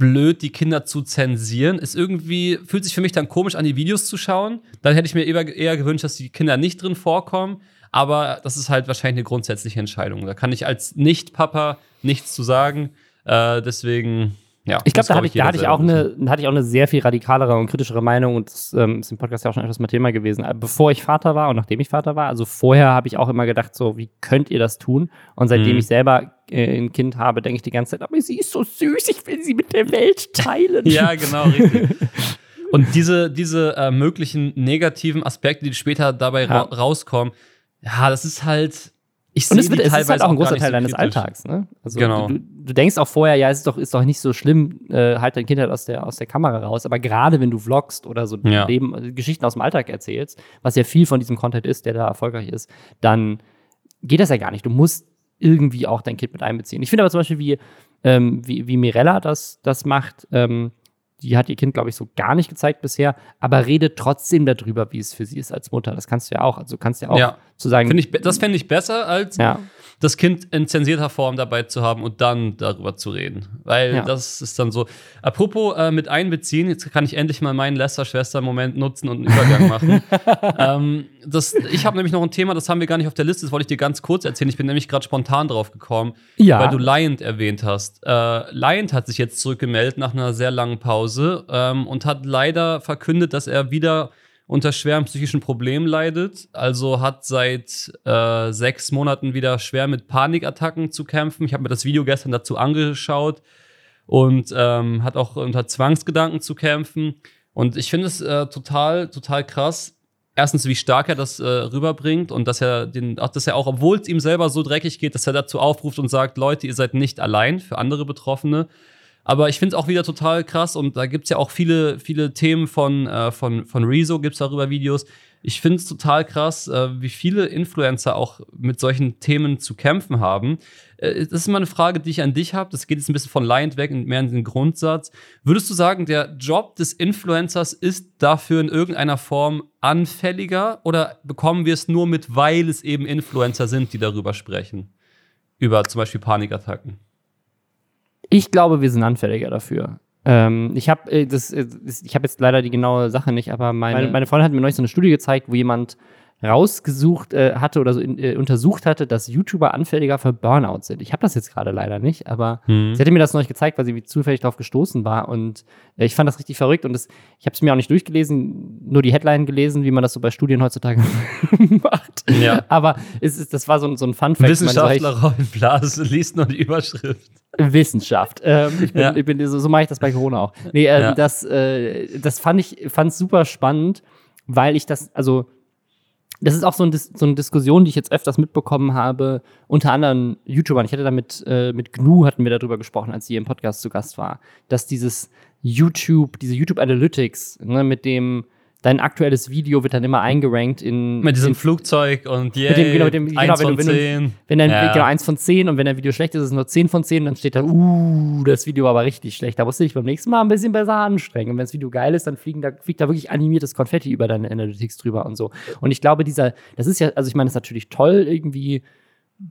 blöd, die Kinder zu zensieren. Ist irgendwie, fühlt sich für mich dann komisch an, die Videos zu schauen. Dann hätte ich mir eher, eher gewünscht, dass die Kinder nicht drin vorkommen. Aber das ist halt wahrscheinlich eine grundsätzliche Entscheidung. Da kann ich als Nicht-Papa nichts zu sagen. Äh, deswegen ja, ich glaube, da, hatte ich, da hatte ich auch eine, hatte ich auch eine sehr viel radikalere und kritischere Meinung und das ähm, ist im Podcast ja auch schon etwas mal Thema gewesen. Äh, bevor ich Vater war und nachdem ich Vater war, also vorher habe ich auch immer gedacht, so, wie könnt ihr das tun? Und seitdem mhm. ich selber äh, ein Kind habe, denke ich die ganze Zeit, aber sie ist so süß, ich will sie mit der Welt teilen. ja, genau, richtig. und diese, diese äh, möglichen negativen Aspekte, die später dabei ra rauskommen, ja, das ist halt, ich und es, wird, es ist halt auch ein großer Teil so deines Alltags. Ne? Also genau. Du, du, denkst auch vorher, ja, es ist doch, ist doch nicht so schlimm, äh, halt dein Kind halt aus der, aus der Kamera raus. Aber gerade wenn du vloggst oder so ja. Leben, äh, Geschichten aus dem Alltag erzählst, was ja viel von diesem Content ist, der da erfolgreich ist, dann geht das ja gar nicht. Du musst irgendwie auch dein Kind mit einbeziehen. Ich finde aber zum Beispiel, wie, ähm, wie, wie Mirella das, das macht, ähm, die hat ihr Kind, glaube ich, so gar nicht gezeigt bisher, aber redet trotzdem darüber, wie es für sie ist als Mutter. Das kannst du ja auch. Also kannst ja auch ja. zu sagen. Find ich, das fände ich besser, als ja. das Kind in zensierter Form dabei zu haben und dann darüber zu reden. Weil ja. das ist dann so. Apropos äh, mit einbeziehen, jetzt kann ich endlich mal meinen Lester-Schwester-Moment nutzen und einen Übergang machen. ähm, das, ich habe nämlich noch ein Thema, das haben wir gar nicht auf der Liste, das wollte ich dir ganz kurz erzählen. Ich bin nämlich gerade spontan drauf gekommen, ja. weil du Lion erwähnt hast. Äh, Lion hat sich jetzt zurückgemeldet nach einer sehr langen Pause ähm, und hat leider verkündet, dass er wieder unter schweren psychischen Problemen leidet. Also hat seit äh, sechs Monaten wieder schwer mit Panikattacken zu kämpfen. Ich habe mir das Video gestern dazu angeschaut und ähm, hat auch unter Zwangsgedanken zu kämpfen. Und ich finde es äh, total, total krass. Erstens, wie stark er das äh, rüberbringt und dass er den, dass er auch, obwohl es ihm selber so dreckig geht, dass er dazu aufruft und sagt, Leute, ihr seid nicht allein für andere Betroffene. Aber ich finde es auch wieder total krass und da gibt es ja auch viele, viele Themen von, äh, von, von Rezo, gibt es darüber Videos. Ich finde es total krass, äh, wie viele Influencer auch mit solchen Themen zu kämpfen haben. Äh, das ist mal eine Frage, die ich an dich habe. Das geht jetzt ein bisschen von Lion weg und mehr in den Grundsatz. Würdest du sagen, der Job des Influencers ist dafür in irgendeiner Form anfälliger oder bekommen wir es nur mit, weil es eben Influencer sind, die darüber sprechen? Über zum Beispiel Panikattacken? Ich glaube, wir sind anfälliger dafür. Ähm, ich habe äh, das, äh, ich habe jetzt leider die genaue Sache nicht, aber meine, meine Freundin hat mir neulich so eine Studie gezeigt, wo jemand rausgesucht äh, hatte oder so in, äh, untersucht hatte, dass YouTuber anfälliger für Burnout sind. Ich habe das jetzt gerade leider nicht, aber hm. sie hatte mir das neulich gezeigt, weil sie wie zufällig darauf gestoßen war und äh, ich fand das richtig verrückt und das, ich habe es mir auch nicht durchgelesen, nur die Headline gelesen, wie man das so bei Studien heutzutage macht. Ja. Aber es ist, das war so, so ein Fun Fact. Wissenschaftler Robin Blase liest nur die Überschrift. Wissenschaft. Ähm, ich bin, ja. ich bin, so, so mache ich das bei Corona auch. Nee, ähm, ja. das, äh, das fand ich fand super spannend, weil ich das, also das ist auch so, ein so, eine Diskussion, die ich jetzt öfters mitbekommen habe, unter anderem YouTubern. Ich hatte da mit, äh, mit Gnu hatten wir darüber gesprochen, als sie im Podcast zu Gast war, dass dieses YouTube, diese YouTube Analytics, ne, mit dem dein aktuelles Video wird dann immer eingerankt in. Mit diesem in, Flugzeug und yeah, mit dem, genau, mit dem, 1 genau, wenn, von wenn, 10. Wenn dein, ja. genau, 1 von 10 und wenn dein Video schlecht ist, ist es nur 10 von 10 dann steht da, uh, das Video war aber richtig schlecht. Da musst du dich beim nächsten Mal ein bisschen besser anstrengen. Und wenn das Video geil ist, dann fliegen da, fliegt da wirklich animiertes Konfetti über deine Analytics drüber und so. Und ich glaube, dieser, das ist ja, also ich meine, das ist natürlich toll, irgendwie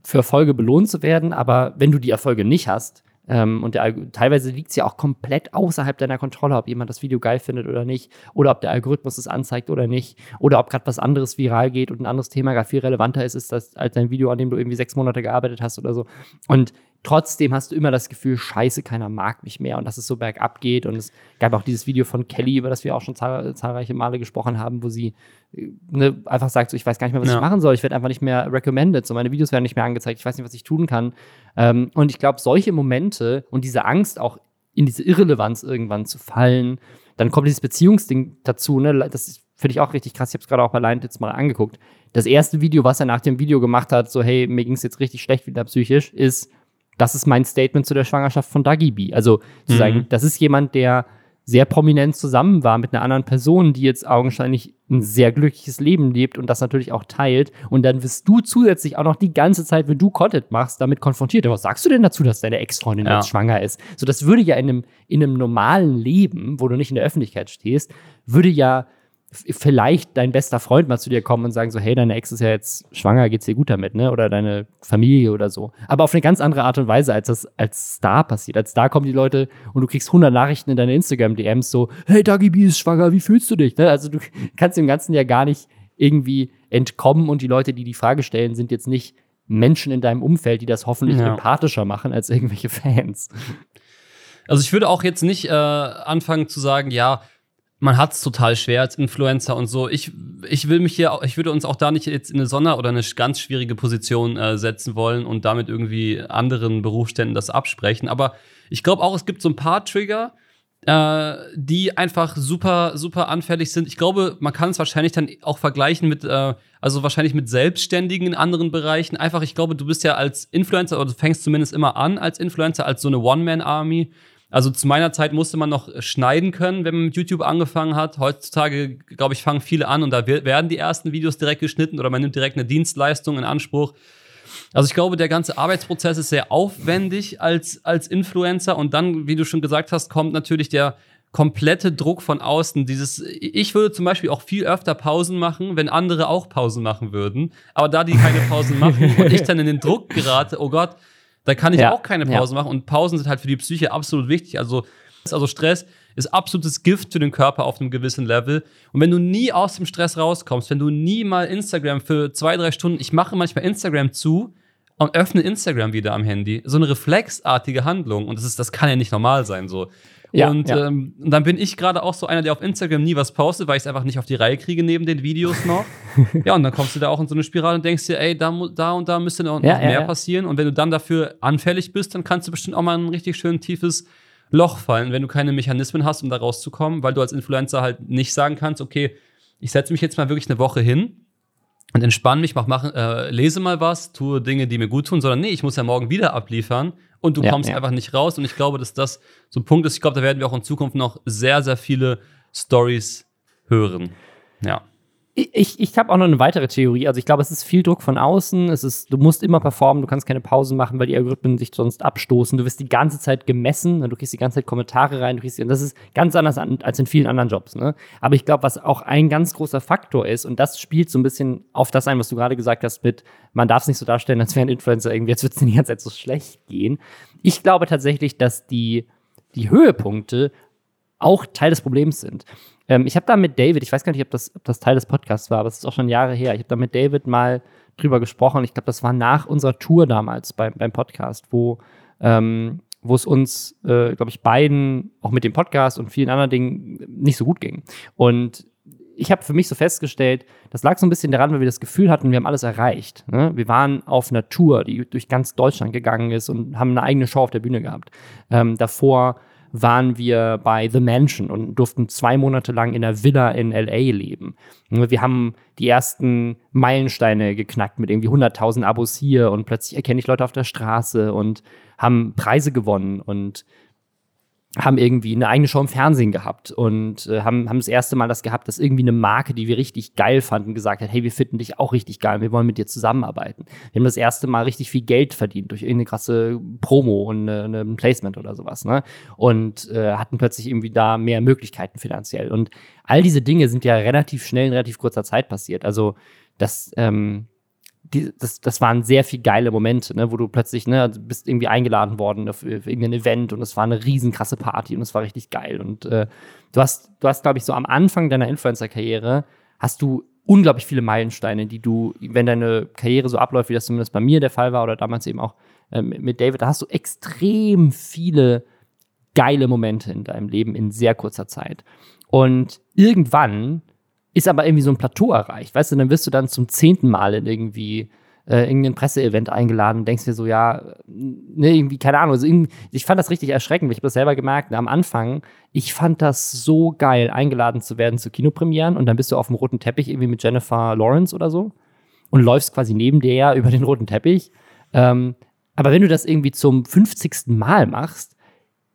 für Erfolge belohnt zu werden, aber wenn du die Erfolge nicht hast, ähm, und der, teilweise liegt es ja auch komplett außerhalb deiner Kontrolle, ob jemand das Video geil findet oder nicht, oder ob der Algorithmus es anzeigt oder nicht, oder ob gerade was anderes viral geht und ein anderes Thema gerade viel relevanter ist, ist das als ein Video, an dem du irgendwie sechs Monate gearbeitet hast oder so. Und trotzdem hast du immer das Gefühl, scheiße, keiner mag mich mehr und dass es so bergab geht. Und es gab auch dieses Video von Kelly, über das wir auch schon zahl zahlreiche Male gesprochen haben, wo sie äh, ne, einfach sagt, so, ich weiß gar nicht mehr, was ja. ich machen soll. Ich werde einfach nicht mehr recommended. So, meine Videos werden nicht mehr angezeigt. Ich weiß nicht, was ich tun kann. Ähm, und ich glaube, solche Momente und diese Angst auch in diese Irrelevanz irgendwann zu fallen, dann kommt dieses Beziehungsding dazu. Ne? Das finde ich auch richtig krass. Ich habe es gerade auch bei Line jetzt mal angeguckt. Das erste Video, was er nach dem Video gemacht hat, so, hey, mir ging es jetzt richtig schlecht wieder psychisch, ist, das ist mein Statement zu der Schwangerschaft von Dagi B. Also zu mhm. sagen, das ist jemand, der sehr prominent zusammen war mit einer anderen Person, die jetzt augenscheinlich ein sehr glückliches Leben lebt und das natürlich auch teilt. Und dann wirst du zusätzlich auch noch die ganze Zeit, wenn du Content machst, damit konfrontiert. Was sagst du denn dazu, dass deine Ex-Freundin ja. jetzt schwanger ist? So, das würde ja in einem, in einem normalen Leben, wo du nicht in der Öffentlichkeit stehst, würde ja vielleicht dein bester Freund mal zu dir kommen und sagen so, hey, deine Ex ist ja jetzt schwanger, geht's dir gut damit, ne? Oder deine Familie oder so. Aber auf eine ganz andere Art und Weise, als das als Star passiert. Als Star kommen die Leute und du kriegst 100 Nachrichten in deine Instagram-DMs so, hey, Dagi B ist schwanger, wie fühlst du dich? Ne? Also du kannst dem Ganzen ja gar nicht irgendwie entkommen und die Leute, die die Frage stellen, sind jetzt nicht Menschen in deinem Umfeld, die das hoffentlich ja. empathischer machen als irgendwelche Fans. Also ich würde auch jetzt nicht äh, anfangen zu sagen, ja, man hat es total schwer als Influencer und so. Ich, ich will mich hier, ich würde uns auch da nicht jetzt in eine Sonder- oder eine ganz schwierige Position äh, setzen wollen und damit irgendwie anderen Berufsständen das absprechen. Aber ich glaube auch, es gibt so ein paar Trigger, äh, die einfach super, super anfällig sind. Ich glaube, man kann es wahrscheinlich dann auch vergleichen mit, äh, also wahrscheinlich mit Selbstständigen in anderen Bereichen. Einfach, ich glaube, du bist ja als Influencer oder du fängst zumindest immer an als Influencer, als so eine One-Man-Army also zu meiner Zeit musste man noch schneiden können, wenn man mit YouTube angefangen hat. Heutzutage, glaube ich, fangen viele an und da werden die ersten Videos direkt geschnitten oder man nimmt direkt eine Dienstleistung in Anspruch. Also ich glaube, der ganze Arbeitsprozess ist sehr aufwendig als, als Influencer und dann, wie du schon gesagt hast, kommt natürlich der komplette Druck von außen. Dieses, ich würde zum Beispiel auch viel öfter Pausen machen, wenn andere auch Pausen machen würden. Aber da die keine Pausen machen und ich dann in den Druck gerate, oh Gott, da kann ich ja. auch keine Pause ja. machen und Pausen sind halt für die Psyche absolut wichtig. Also, also Stress ist absolutes Gift für den Körper auf einem gewissen Level. Und wenn du nie aus dem Stress rauskommst, wenn du nie mal Instagram für zwei, drei Stunden, ich mache manchmal Instagram zu und öffne Instagram wieder am Handy, so eine reflexartige Handlung und das ist, das kann ja nicht normal sein so. Ja, und, ja. Ähm, und dann bin ich gerade auch so einer, der auf Instagram nie was postet, weil ich es einfach nicht auf die Reihe kriege neben den Videos noch. ja, und dann kommst du da auch in so eine Spirale und denkst dir, ey, da, da und da müsste noch, ja, noch mehr passieren. Und wenn du dann dafür anfällig bist, dann kannst du bestimmt auch mal ein richtig schön tiefes Loch fallen, wenn du keine Mechanismen hast, um da rauszukommen, weil du als Influencer halt nicht sagen kannst, okay, ich setze mich jetzt mal wirklich eine Woche hin und entspanne mich, mach, mach, äh, lese mal was, tue Dinge, die mir gut tun, sondern nee, ich muss ja morgen wieder abliefern und du ja, kommst ja. einfach nicht raus. Und ich glaube, dass das so ein Punkt ist. Ich glaube, da werden wir auch in Zukunft noch sehr, sehr viele Stories hören. Ja. Ich, ich habe auch noch eine weitere Theorie. Also ich glaube, es ist viel Druck von außen. Es ist, du musst immer performen, du kannst keine Pausen machen, weil die Algorithmen sich sonst abstoßen. Du wirst die ganze Zeit gemessen, du kriegst die ganze Zeit Kommentare rein, du kriegst, und das ist ganz anders an, als in vielen anderen Jobs. Ne? Aber ich glaube, was auch ein ganz großer Faktor ist, und das spielt so ein bisschen auf das ein, was du gerade gesagt hast, mit, man darf es nicht so darstellen, als wäre ein Influencer irgendwie, jetzt wird es die ganze Zeit so schlecht gehen. Ich glaube tatsächlich, dass die, die Höhepunkte auch Teil des Problems sind. Ähm, ich habe da mit David, ich weiß gar nicht, ob das, ob das Teil des Podcasts war, aber es ist auch schon Jahre her. Ich habe da mit David mal drüber gesprochen. Ich glaube, das war nach unserer Tour damals beim, beim Podcast, wo, ähm, wo es uns, äh, glaube ich, beiden, auch mit dem Podcast und vielen anderen Dingen, nicht so gut ging. Und ich habe für mich so festgestellt, das lag so ein bisschen daran, weil wir das Gefühl hatten, wir haben alles erreicht. Ne? Wir waren auf einer Tour, die durch ganz Deutschland gegangen ist und haben eine eigene Show auf der Bühne gehabt. Ähm, davor waren wir bei The Mansion und durften zwei Monate lang in einer Villa in LA leben. Wir haben die ersten Meilensteine geknackt mit irgendwie 100.000 Abos hier und plötzlich erkenne ich Leute auf der Straße und haben Preise gewonnen und haben irgendwie eine eigene Show im Fernsehen gehabt und äh, haben, haben das erste Mal das gehabt, dass irgendwie eine Marke, die wir richtig geil fanden, gesagt hat, hey, wir finden dich auch richtig geil, wir wollen mit dir zusammenarbeiten. Wir haben das erste Mal richtig viel Geld verdient durch irgendeine krasse Promo und ein Placement oder sowas, ne? Und äh, hatten plötzlich irgendwie da mehr Möglichkeiten finanziell. Und all diese Dinge sind ja relativ schnell in relativ kurzer Zeit passiert. Also das, ähm, die, das, das waren sehr viel geile Momente, ne, wo du plötzlich, ne, du bist irgendwie eingeladen worden für, für irgendein Event und es war eine riesenkrasse Party und es war richtig geil. Und äh, du hast, du hast, glaube ich, so am Anfang deiner Influencer-Karriere hast du unglaublich viele Meilensteine, die du, wenn deine Karriere so abläuft, wie das zumindest bei mir der Fall war oder damals eben auch äh, mit David, da hast du extrem viele geile Momente in deinem Leben in sehr kurzer Zeit. Und irgendwann ist aber irgendwie so ein Plateau erreicht. Weißt du, dann wirst du dann zum zehnten Mal in irgendwie äh, irgendein Presseevent eingeladen und denkst dir so, ja, ne, irgendwie, keine Ahnung. Also ich fand das richtig erschreckend, ich habe das selber gemerkt. Ne, am Anfang, ich fand das so geil, eingeladen zu werden zu Kinopremieren und dann bist du auf dem roten Teppich irgendwie mit Jennifer Lawrence oder so und läufst quasi neben der über den roten Teppich. Ähm, aber wenn du das irgendwie zum 50. Mal machst,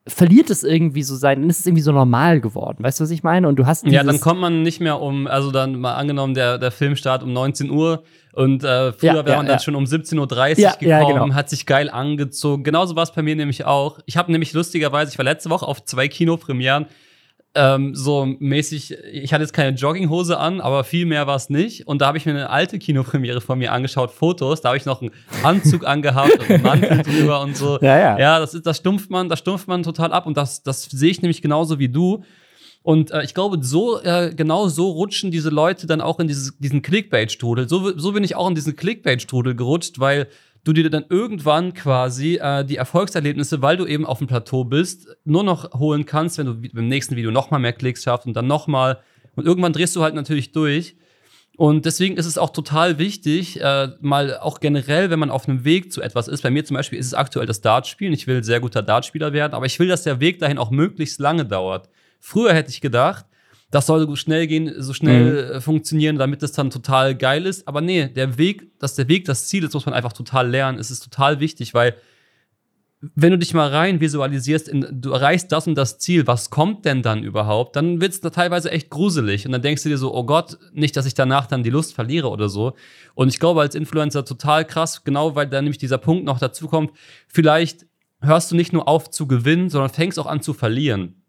verliert es irgendwie so sein, dann ist es irgendwie so normal geworden. Weißt du, was ich meine? Und du hast Ja, dann kommt man nicht mehr um, also dann mal angenommen, der, der Film startet um 19 Uhr und äh, früher ja, wäre man ja, dann ja. schon um 17.30 Uhr gekommen, genau. hat sich geil angezogen. Genauso war es bei mir nämlich auch. Ich habe nämlich lustigerweise, ich war letzte Woche auf zwei Kinopremieren ähm, so mäßig, ich hatte jetzt keine Jogginghose an, aber viel mehr war es nicht. Und da habe ich mir eine alte Kinopremiere von mir angeschaut, Fotos. Da habe ich noch einen Anzug angehabt und einen Mantel drüber und so. Ja, ja. ja das, ist, das stumpft man, das stumpft man total ab. Und das, das sehe ich nämlich genauso wie du. Und äh, ich glaube, so äh, genau so rutschen diese Leute dann auch in dieses, diesen Clickbait-Strudel. So, so bin ich auch in diesen Clickbait-Strudel gerutscht, weil du dir dann irgendwann quasi äh, die Erfolgserlebnisse, weil du eben auf dem Plateau bist, nur noch holen kannst, wenn du im nächsten Video noch mal mehr Klicks schaffst und dann noch mal und irgendwann drehst du halt natürlich durch. Und deswegen ist es auch total wichtig, äh, mal auch generell, wenn man auf einem Weg zu etwas ist. Bei mir zum Beispiel ist es aktuell das Dartspielen. Ich will sehr guter Dartspieler werden, aber ich will, dass der Weg dahin auch möglichst lange dauert. Früher hätte ich gedacht, das soll so schnell gehen, so schnell mhm. Äh, funktionieren, damit es dann total geil ist. Aber nee, der Weg, dass der Weg das Ziel ist, muss man einfach total lernen. Es ist total wichtig, weil wenn du dich mal rein visualisierst, in, du erreichst das und das Ziel, was kommt denn dann überhaupt? Dann wird es da teilweise echt gruselig. Und dann denkst du dir so, oh Gott, nicht, dass ich danach dann die Lust verliere oder so. Und ich glaube, als Influencer total krass, genau weil da nämlich dieser Punkt noch dazu kommt, vielleicht hörst du nicht nur auf zu gewinnen, sondern fängst auch an zu verlieren.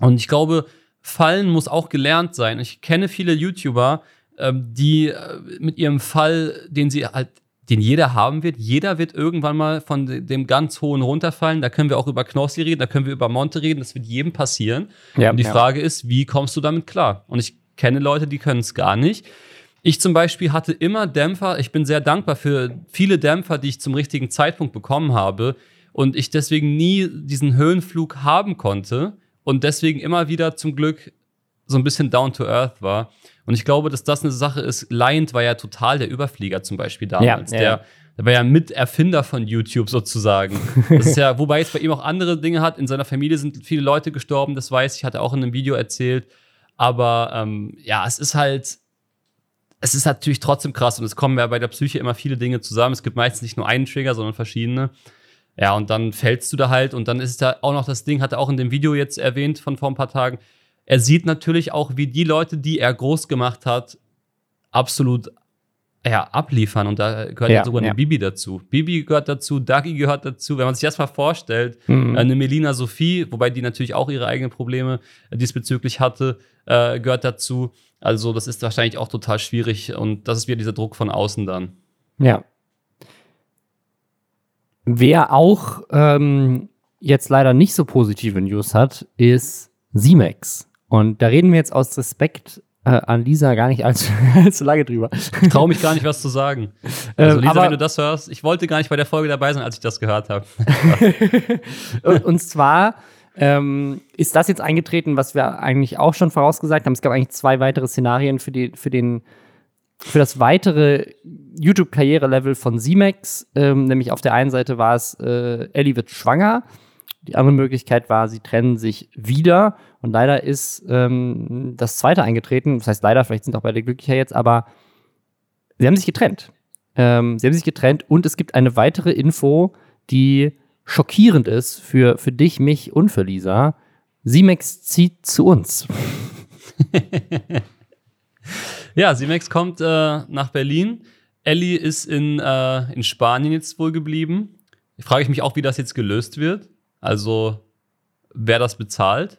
Und ich glaube, Fallen muss auch gelernt sein. Ich kenne viele YouTuber, ähm, die äh, mit ihrem Fall, den sie halt, den jeder haben wird, jeder wird irgendwann mal von dem ganz hohen runterfallen. Da können wir auch über Knossi reden, da können wir über Monte reden, das wird jedem passieren. Ja, Und die ja. Frage ist, wie kommst du damit klar? Und ich kenne Leute, die können es gar nicht. Ich zum Beispiel hatte immer Dämpfer. Ich bin sehr dankbar für viele Dämpfer, die ich zum richtigen Zeitpunkt bekommen habe und ich deswegen nie diesen Höhenflug haben konnte und deswegen immer wieder zum Glück so ein bisschen down to earth war. Und ich glaube, dass das eine Sache ist. Liant war ja total der Überflieger zum Beispiel damals. Ja, ja. Der, der war ja Miterfinder von YouTube sozusagen. Das ist ja, wobei es bei ihm auch andere Dinge hat. In seiner Familie sind viele Leute gestorben, das weiß ich, hat er auch in einem Video erzählt. Aber ähm, ja, es ist halt, es ist natürlich trotzdem krass und es kommen ja bei der Psyche immer viele Dinge zusammen. Es gibt meistens nicht nur einen Trigger, sondern verschiedene. Ja, und dann fällst du da halt und dann ist da auch noch das Ding, hat er auch in dem Video jetzt erwähnt von vor ein paar Tagen. Er sieht natürlich auch, wie die Leute, die er groß gemacht hat, absolut ja, abliefern. Und da gehört ja, sogar eine ja. Bibi dazu. Bibi gehört dazu, Dagi gehört dazu. Wenn man sich das mal vorstellt, mhm. eine Melina Sophie, wobei die natürlich auch ihre eigenen Probleme diesbezüglich hatte, äh, gehört dazu. Also, das ist wahrscheinlich auch total schwierig. Und das ist wieder dieser Druck von außen dann. Ja, Wer auch ähm, jetzt leider nicht so positive News hat, ist Simex. Und da reden wir jetzt aus Respekt äh, an Lisa gar nicht allzu, allzu lange drüber. Ich traue mich gar nicht, was zu sagen. Also Lisa, aber, wenn du das hörst, ich wollte gar nicht bei der Folge dabei sein, als ich das gehört habe. und, und zwar ähm, ist das jetzt eingetreten, was wir eigentlich auch schon vorausgesagt haben. Es gab eigentlich zwei weitere Szenarien für, die, für den für das weitere YouTube-Karriere-Level von Simex. Ähm, nämlich auf der einen Seite war es, äh, Ellie wird schwanger. Die andere Möglichkeit war, sie trennen sich wieder. Und leider ist ähm, das zweite eingetreten. Das heißt leider, vielleicht sind auch beide glücklicher jetzt, aber sie haben sich getrennt. Ähm, sie haben sich getrennt und es gibt eine weitere Info, die schockierend ist für, für dich, mich und für Lisa. Simex zieht zu uns. Ja, Simex kommt äh, nach Berlin. Ellie ist in, äh, in Spanien jetzt wohl geblieben. Ich frage mich auch, wie das jetzt gelöst wird. Also, wer das bezahlt.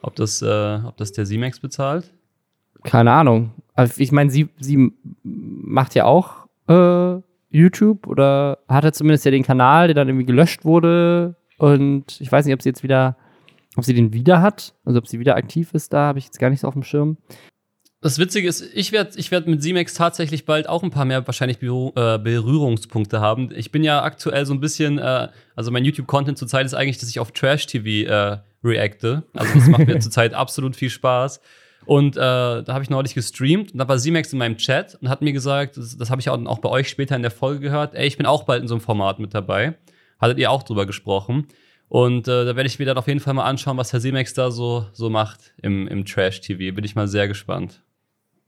Ob das, äh, ob das der Simex bezahlt. Keine Ahnung. Also ich meine, sie, sie macht ja auch äh, YouTube oder hatte zumindest ja den Kanal, der dann irgendwie gelöscht wurde. Und ich weiß nicht, ob sie jetzt wieder, ob sie den wieder hat, also ob sie wieder aktiv ist, da habe ich jetzt gar nicht so auf dem Schirm. Das Witzige ist, ich werde ich werd mit Simex tatsächlich bald auch ein paar mehr wahrscheinlich äh, Berührungspunkte haben. Ich bin ja aktuell so ein bisschen, äh, also mein YouTube-Content zurzeit ist eigentlich, dass ich auf Trash-TV äh, reacte. Also das macht mir zurzeit absolut viel Spaß. Und äh, da habe ich neulich gestreamt und da war Simex in meinem Chat und hat mir gesagt, das, das habe ich auch, auch bei euch später in der Folge gehört, ey, ich bin auch bald in so einem Format mit dabei. Hattet ihr auch drüber gesprochen. Und äh, da werde ich mir dann auf jeden Fall mal anschauen, was Herr Simex da so, so macht im, im Trash-TV. Bin ich mal sehr gespannt.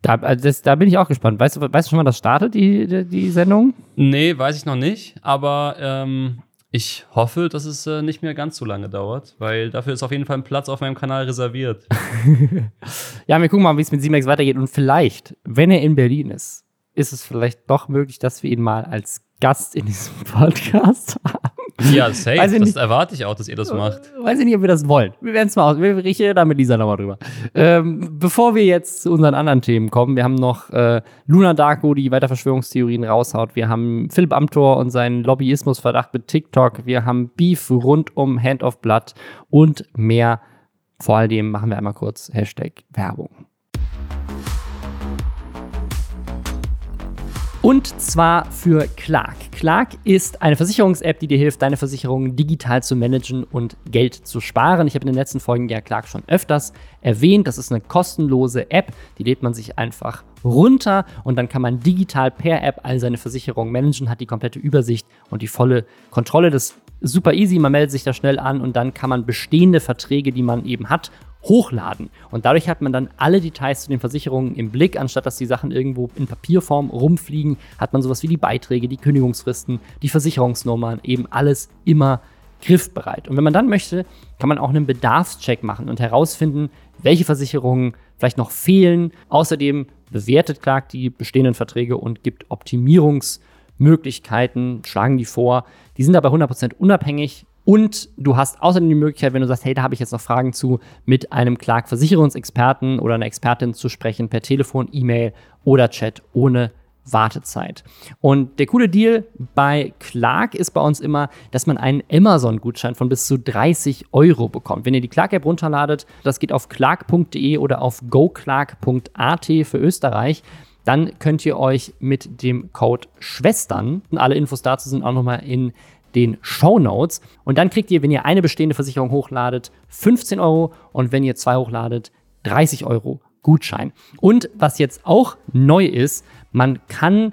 Da, also das, da bin ich auch gespannt. Weißt du, weißt du schon, wann das startet, die, die, die Sendung? Nee, weiß ich noch nicht. Aber ähm, ich hoffe, dass es äh, nicht mehr ganz so lange dauert, weil dafür ist auf jeden Fall ein Platz auf meinem Kanal reserviert. ja, wir gucken mal, wie es mit Simex weitergeht. Und vielleicht, wenn er in Berlin ist, ist es vielleicht doch möglich, dass wir ihn mal als Gast in diesem Podcast haben. Ja, safe. das nicht, erwarte ich auch, dass ihr das macht. Weiß ich nicht, ob wir das wollen. Wir werden es mal aus. Wir reden da mit Lisa nochmal drüber. Ähm, bevor wir jetzt zu unseren anderen Themen kommen, wir haben noch äh, Luna Darko, die weiter Verschwörungstheorien raushaut. Wir haben Philipp Amthor und seinen Lobbyismusverdacht mit TikTok. Wir haben Beef rund um Hand of Blood und mehr. Vor allem machen wir einmal kurz Hashtag Werbung. Und zwar für Clark. Clark ist eine Versicherungs-App, die dir hilft, deine Versicherungen digital zu managen und Geld zu sparen. Ich habe in den letzten Folgen ja Clark schon öfters erwähnt. Das ist eine kostenlose App, die lädt man sich einfach runter und dann kann man digital per App all seine Versicherungen managen, hat die komplette Übersicht und die volle Kontrolle. Das ist super easy, man meldet sich da schnell an und dann kann man bestehende Verträge, die man eben hat, hochladen. Und dadurch hat man dann alle Details zu den Versicherungen im Blick, anstatt dass die Sachen irgendwo in Papierform rumfliegen, hat man sowas wie die Beiträge, die Kündigungsfristen, die Versicherungsnummern, eben alles immer griffbereit. Und wenn man dann möchte, kann man auch einen Bedarfscheck machen und herausfinden, welche Versicherungen vielleicht noch fehlen. Außerdem bewertet Clark die bestehenden Verträge und gibt Optimierungsmöglichkeiten, schlagen die vor. Die sind dabei 100% unabhängig und du hast außerdem die Möglichkeit, wenn du sagst, hey, da habe ich jetzt noch Fragen zu, mit einem Clark-Versicherungsexperten oder einer Expertin zu sprechen, per Telefon, E-Mail oder Chat ohne Wartezeit. Und der coole Deal bei Clark ist bei uns immer, dass man einen Amazon-Gutschein von bis zu 30 Euro bekommt. Wenn ihr die Clark-App runterladet, das geht auf clark.de oder auf goclark.at für Österreich, dann könnt ihr euch mit dem Code Schwestern, alle Infos dazu sind auch nochmal in den Show Notes. Und dann kriegt ihr, wenn ihr eine bestehende Versicherung hochladet, 15 Euro und wenn ihr zwei hochladet, 30 Euro Gutschein. Und was jetzt auch neu ist, man kann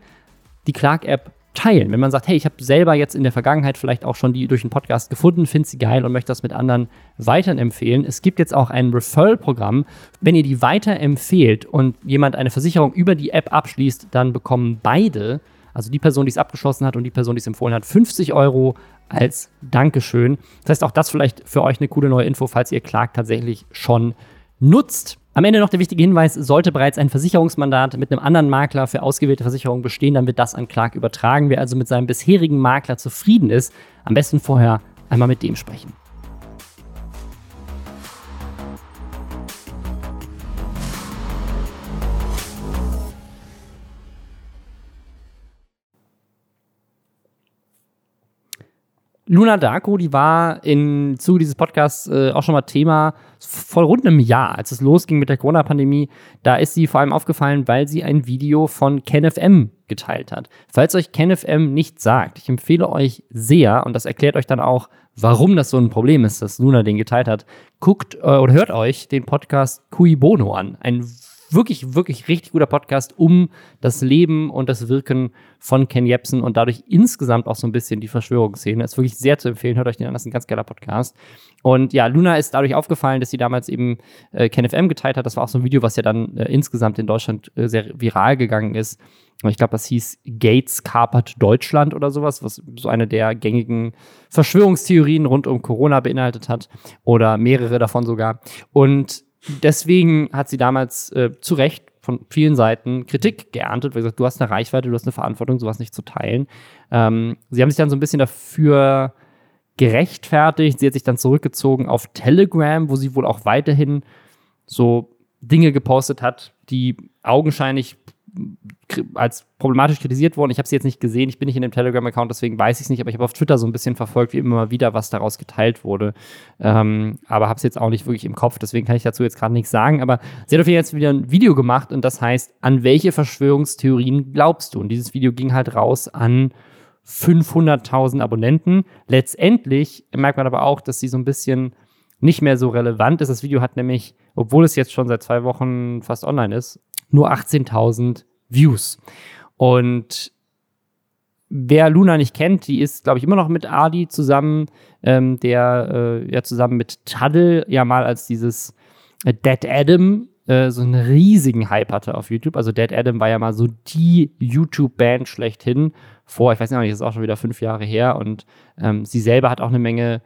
die Clark-App teilen. Wenn man sagt, hey, ich habe selber jetzt in der Vergangenheit vielleicht auch schon die durch den Podcast gefunden, finde sie geil und möchte das mit anderen weiterempfehlen. Es gibt jetzt auch ein Referral-Programm. Wenn ihr die weiterempfehlt und jemand eine Versicherung über die App abschließt, dann bekommen beide, also die Person, die es abgeschlossen hat und die Person, die es empfohlen hat, 50 Euro als Dankeschön. Das heißt, auch das vielleicht für euch eine coole neue Info, falls ihr Clark tatsächlich schon nutzt. Am Ende noch der wichtige Hinweis, sollte bereits ein Versicherungsmandat mit einem anderen Makler für ausgewählte Versicherungen bestehen, dann wird das an Clark übertragen. Wer also mit seinem bisherigen Makler zufrieden ist, am besten vorher einmal mit dem sprechen. Luna Darko, die war im Zuge dieses Podcasts äh, auch schon mal Thema vor rund einem Jahr, als es losging mit der Corona-Pandemie. Da ist sie vor allem aufgefallen, weil sie ein Video von KenFM geteilt hat. Falls euch KenFM nicht sagt, ich empfehle euch sehr, und das erklärt euch dann auch, warum das so ein Problem ist, dass Luna den geteilt hat, guckt äh, oder hört euch den Podcast Cui Bono an. Ein wirklich, wirklich richtig guter Podcast um das Leben und das Wirken von Ken Jebsen und dadurch insgesamt auch so ein bisschen die Verschwörungsszene. Ist wirklich sehr zu empfehlen. Hört euch den an, das ist ein ganz geiler Podcast. Und ja, Luna ist dadurch aufgefallen, dass sie damals eben äh, KenFM geteilt hat. Das war auch so ein Video, was ja dann äh, insgesamt in Deutschland äh, sehr viral gegangen ist. Ich glaube, das hieß Gates kapert Deutschland oder sowas, was so eine der gängigen Verschwörungstheorien rund um Corona beinhaltet hat. Oder mehrere davon sogar. Und deswegen hat sie damals äh, zu Recht von vielen Seiten Kritik geerntet, weil gesagt, du hast eine Reichweite, du hast eine Verantwortung, sowas nicht zu teilen. Ähm, sie haben sich dann so ein bisschen dafür gerechtfertigt. Sie hat sich dann zurückgezogen auf Telegram, wo sie wohl auch weiterhin so Dinge gepostet hat, die augenscheinlich als problematisch kritisiert worden. Ich habe sie jetzt nicht gesehen, ich bin nicht in dem Telegram-Account, deswegen weiß ich es nicht, aber ich habe auf Twitter so ein bisschen verfolgt, wie immer wieder, was daraus geteilt wurde. Ähm, aber habe es jetzt auch nicht wirklich im Kopf, deswegen kann ich dazu jetzt gerade nichts sagen. Aber sie hat auf jeden Fall jetzt wieder ein Video gemacht und das heißt, an welche Verschwörungstheorien glaubst du? Und dieses Video ging halt raus an 500.000 Abonnenten. Letztendlich merkt man aber auch, dass sie so ein bisschen nicht mehr so relevant ist. Das Video hat nämlich, obwohl es jetzt schon seit zwei Wochen fast online ist, nur 18.000 Views. Und wer Luna nicht kennt, die ist, glaube ich, immer noch mit Adi zusammen, ähm, der äh, ja zusammen mit Tuddle ja mal als dieses äh, Dead Adam äh, so einen riesigen Hype hatte auf YouTube. Also Dead Adam war ja mal so die YouTube-Band schlechthin vor, ich weiß nicht, das ist auch schon wieder fünf Jahre her und ähm, sie selber hat auch eine Menge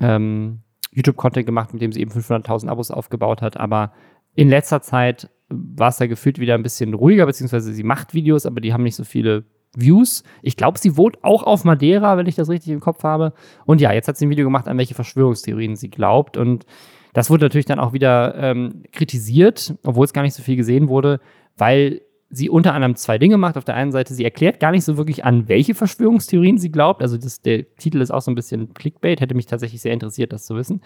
ähm, YouTube-Content gemacht, mit dem sie eben 500.000 Abos aufgebaut hat, aber in letzter Zeit war es da gefühlt wieder ein bisschen ruhiger, beziehungsweise sie macht Videos, aber die haben nicht so viele Views. Ich glaube, sie wohnt auch auf Madeira, wenn ich das richtig im Kopf habe. Und ja, jetzt hat sie ein Video gemacht, an welche Verschwörungstheorien sie glaubt. Und das wurde natürlich dann auch wieder ähm, kritisiert, obwohl es gar nicht so viel gesehen wurde, weil sie unter anderem zwei Dinge macht. Auf der einen Seite, sie erklärt gar nicht so wirklich an, welche Verschwörungstheorien sie glaubt. Also das, der Titel ist auch so ein bisschen Clickbait, hätte mich tatsächlich sehr interessiert, das zu wissen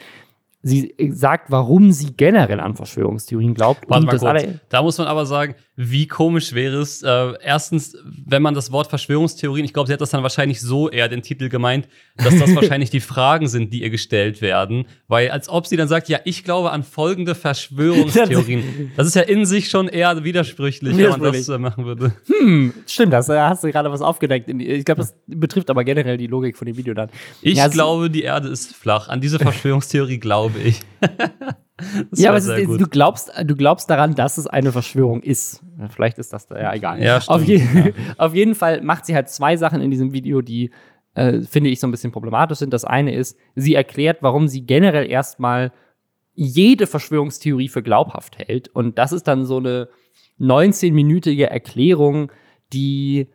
sie sagt, warum sie generell an Verschwörungstheorien glaubt. Warte mal kurz. Da muss man aber sagen, wie komisch wäre es, äh, erstens, wenn man das Wort Verschwörungstheorien, ich glaube, sie hat das dann wahrscheinlich so eher den Titel gemeint, dass das wahrscheinlich die Fragen sind, die ihr gestellt werden. Weil als ob sie dann sagt, ja, ich glaube an folgende Verschwörungstheorien. das ist ja in sich schon eher widersprüchlich, wenn man das äh, machen würde. Hm, stimmt, das da hast du gerade was aufgedeckt. Ich glaube, das betrifft aber generell die Logik von dem Video dann. Ich ja, glaube, die Erde ist flach. An diese Verschwörungstheorie glaube ich. ja, aber ist, du, glaubst, du glaubst daran, dass es eine Verschwörung ist. Vielleicht ist das da ja egal. Ja, stimmt, auf, je ja. auf jeden Fall macht sie halt zwei Sachen in diesem Video, die, äh, finde ich, so ein bisschen problematisch sind. Das eine ist, sie erklärt, warum sie generell erstmal jede Verschwörungstheorie für glaubhaft hält. Und das ist dann so eine 19-minütige Erklärung, die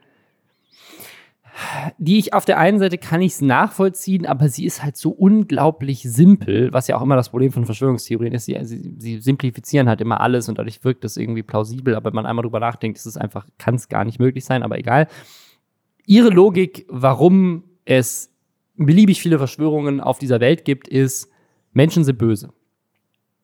die ich auf der einen Seite kann ich es nachvollziehen, aber sie ist halt so unglaublich simpel, was ja auch immer das Problem von Verschwörungstheorien ist. Sie, sie, sie simplifizieren halt immer alles und dadurch wirkt es irgendwie plausibel, aber wenn man einmal drüber nachdenkt, ist es einfach, kann es gar nicht möglich sein, aber egal. Ihre Logik, warum es beliebig viele Verschwörungen auf dieser Welt gibt, ist, Menschen sind böse.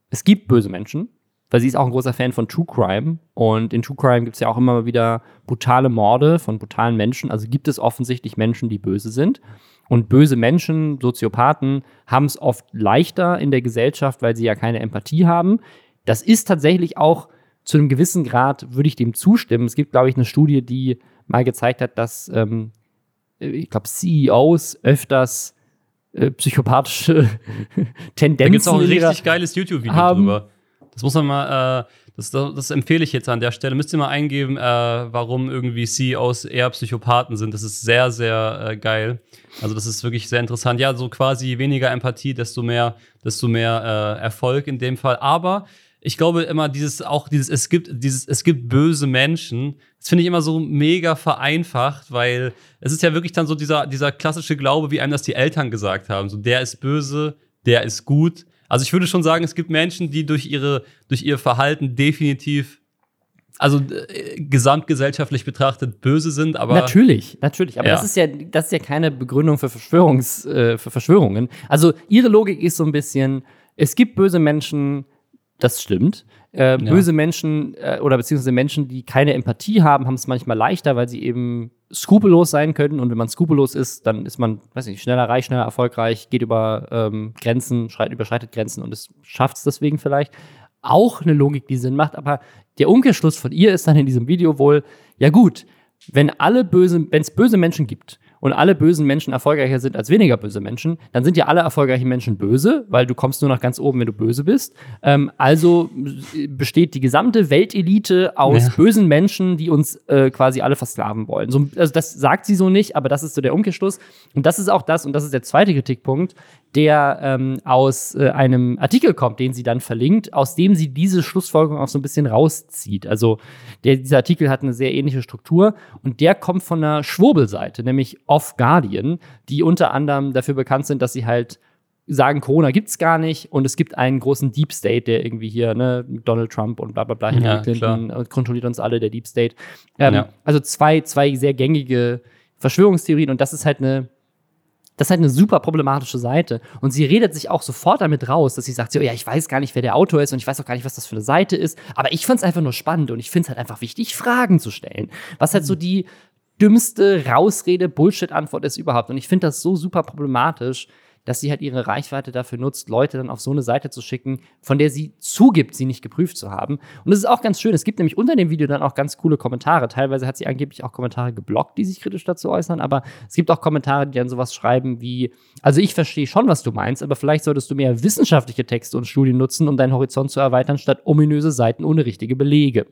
Es gibt böse Menschen, weil sie ist auch ein großer Fan von True Crime. Und in True Crime gibt es ja auch immer wieder brutale Morde von brutalen Menschen. Also gibt es offensichtlich Menschen, die böse sind. Und böse Menschen, Soziopathen, haben es oft leichter in der Gesellschaft, weil sie ja keine Empathie haben. Das ist tatsächlich auch zu einem gewissen Grad, würde ich dem zustimmen. Es gibt, glaube ich, eine Studie, die mal gezeigt hat, dass, ähm, ich glaube, CEOs öfters äh, psychopathische Tendenzen. Da gibt es auch ein richtig geiles YouTube-Video drüber. Das muss man mal, äh, das, das, empfehle ich jetzt an der Stelle. Müsst ihr mal eingeben, äh, warum irgendwie CEOs eher Psychopathen sind. Das ist sehr, sehr äh, geil. Also, das ist wirklich sehr interessant. Ja, so quasi weniger Empathie, desto mehr, desto mehr äh, Erfolg in dem Fall. Aber ich glaube immer dieses auch dieses es gibt dieses es gibt böse Menschen. Das finde ich immer so mega vereinfacht, weil es ist ja wirklich dann so dieser dieser klassische Glaube, wie einem das die Eltern gesagt haben, so der ist böse, der ist gut. Also ich würde schon sagen, es gibt Menschen, die durch ihre durch ihr Verhalten definitiv also äh, gesamtgesellschaftlich betrachtet böse sind, aber natürlich, natürlich. Aber ja. das ist ja das ist ja keine Begründung für Verschwörungs äh, für Verschwörungen. Also ihre Logik ist so ein bisschen: Es gibt böse Menschen, das stimmt. Äh, ja. Böse Menschen äh, oder beziehungsweise Menschen, die keine Empathie haben, haben es manchmal leichter, weil sie eben skrupellos sein können. Und wenn man skrupellos ist, dann ist man, weiß nicht, schneller reich, schneller erfolgreich, geht über ähm, Grenzen, überschreitet Grenzen und es schafft es deswegen vielleicht. Auch eine Logik, die Sinn macht. Aber der Umkehrschluss von ihr ist dann in diesem Video wohl, ja gut, wenn alle böse, wenn es böse Menschen gibt und alle bösen Menschen erfolgreicher sind als weniger böse Menschen, dann sind ja alle erfolgreichen Menschen böse, weil du kommst nur nach ganz oben, wenn du böse bist. Ähm, also besteht die gesamte Weltelite aus ja. bösen Menschen, die uns äh, quasi alle versklaven wollen. So, also das sagt sie so nicht, aber das ist so der Umkehrschluss. Und das ist auch das, und das ist der zweite Kritikpunkt, der ähm, aus äh, einem Artikel kommt, den sie dann verlinkt, aus dem sie diese Schlussfolgerung auch so ein bisschen rauszieht. Also der, dieser Artikel hat eine sehr ähnliche Struktur und der kommt von einer Schwurbelseite, nämlich Off Guardian, die unter anderem dafür bekannt sind, dass sie halt sagen, Corona gibt es gar nicht und es gibt einen großen Deep State, der irgendwie hier, ne, Donald Trump und bla bla bla, Hillary ja, Clinton klar. kontrolliert uns alle, der Deep State. Ähm, ja. Also zwei, zwei sehr gängige Verschwörungstheorien und das ist halt eine, das ist halt eine super problematische Seite. Und sie redet sich auch sofort damit raus, dass sie sagt, so, ja, ich weiß gar nicht, wer der Autor ist und ich weiß auch gar nicht, was das für eine Seite ist. Aber ich fand es einfach nur spannend und ich finde es halt einfach wichtig, Fragen zu stellen. Was halt so mhm. die dümmste Rausrede, Bullshit-Antwort ist überhaupt. Und ich finde das so super problematisch, dass sie halt ihre Reichweite dafür nutzt, Leute dann auf so eine Seite zu schicken, von der sie zugibt, sie nicht geprüft zu haben. Und das ist auch ganz schön. Es gibt nämlich unter dem Video dann auch ganz coole Kommentare. Teilweise hat sie angeblich auch Kommentare geblockt, die sich kritisch dazu äußern, aber es gibt auch Kommentare, die dann sowas schreiben wie, also ich verstehe schon, was du meinst, aber vielleicht solltest du mehr wissenschaftliche Texte und Studien nutzen, um deinen Horizont zu erweitern, statt ominöse Seiten ohne richtige Belege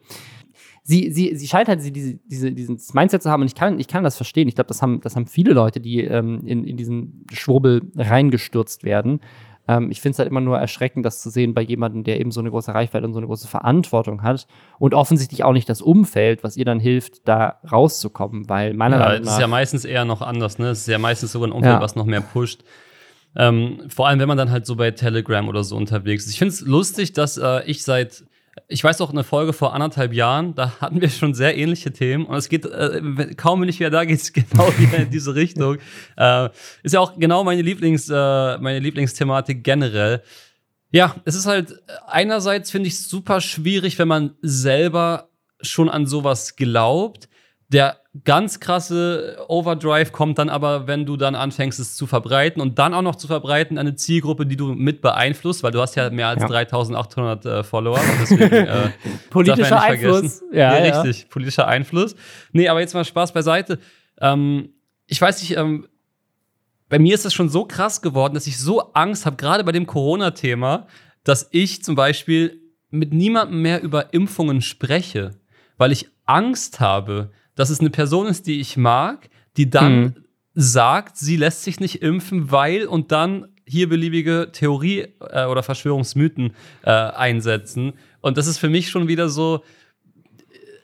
sie, sie, sie scheint halt diese, diese, dieses Mindset zu haben und ich kann, ich kann das verstehen. Ich glaube, das haben, das haben viele Leute, die ähm, in, in diesen Schwurbel reingestürzt werden. Ähm, ich finde es halt immer nur erschreckend, das zu sehen bei jemandem, der eben so eine große Reichweite und so eine große Verantwortung hat und offensichtlich auch nicht das Umfeld, was ihr dann hilft, da rauszukommen, weil meiner ja, Meinung nach. Es ist ja meistens eher noch anders, ne? Es ist ja meistens sogar ein Umfeld, ja. was noch mehr pusht. Ähm, vor allem, wenn man dann halt so bei Telegram oder so unterwegs ist. Ich finde es lustig, dass äh, ich seit ich weiß auch eine Folge vor anderthalb Jahren, da hatten wir schon sehr ähnliche Themen und es geht, äh, kaum bin ich wieder da, geht es genau wieder in diese Richtung. Äh, ist ja auch genau meine Lieblings, äh, meine Lieblingsthematik generell. Ja, es ist halt, einerseits finde ich super schwierig, wenn man selber schon an sowas glaubt. Der ganz krasse Overdrive kommt dann aber, wenn du dann anfängst, es zu verbreiten und dann auch noch zu verbreiten eine Zielgruppe, die du mit beeinflusst, weil du hast ja mehr als ja. 3800 äh, Follower. Deswegen, äh, politischer Einfluss. Ja, ja, richtig, politischer Einfluss. Nee, aber jetzt mal Spaß beiseite. Ähm, ich weiß nicht, ähm, bei mir ist das schon so krass geworden, dass ich so Angst habe, gerade bei dem Corona-Thema, dass ich zum Beispiel mit niemandem mehr über Impfungen spreche, weil ich Angst habe, dass es eine Person ist, die ich mag, die dann mhm. sagt, sie lässt sich nicht impfen, weil und dann hier beliebige Theorie äh, oder Verschwörungsmythen äh, einsetzen. Und das ist für mich schon wieder so,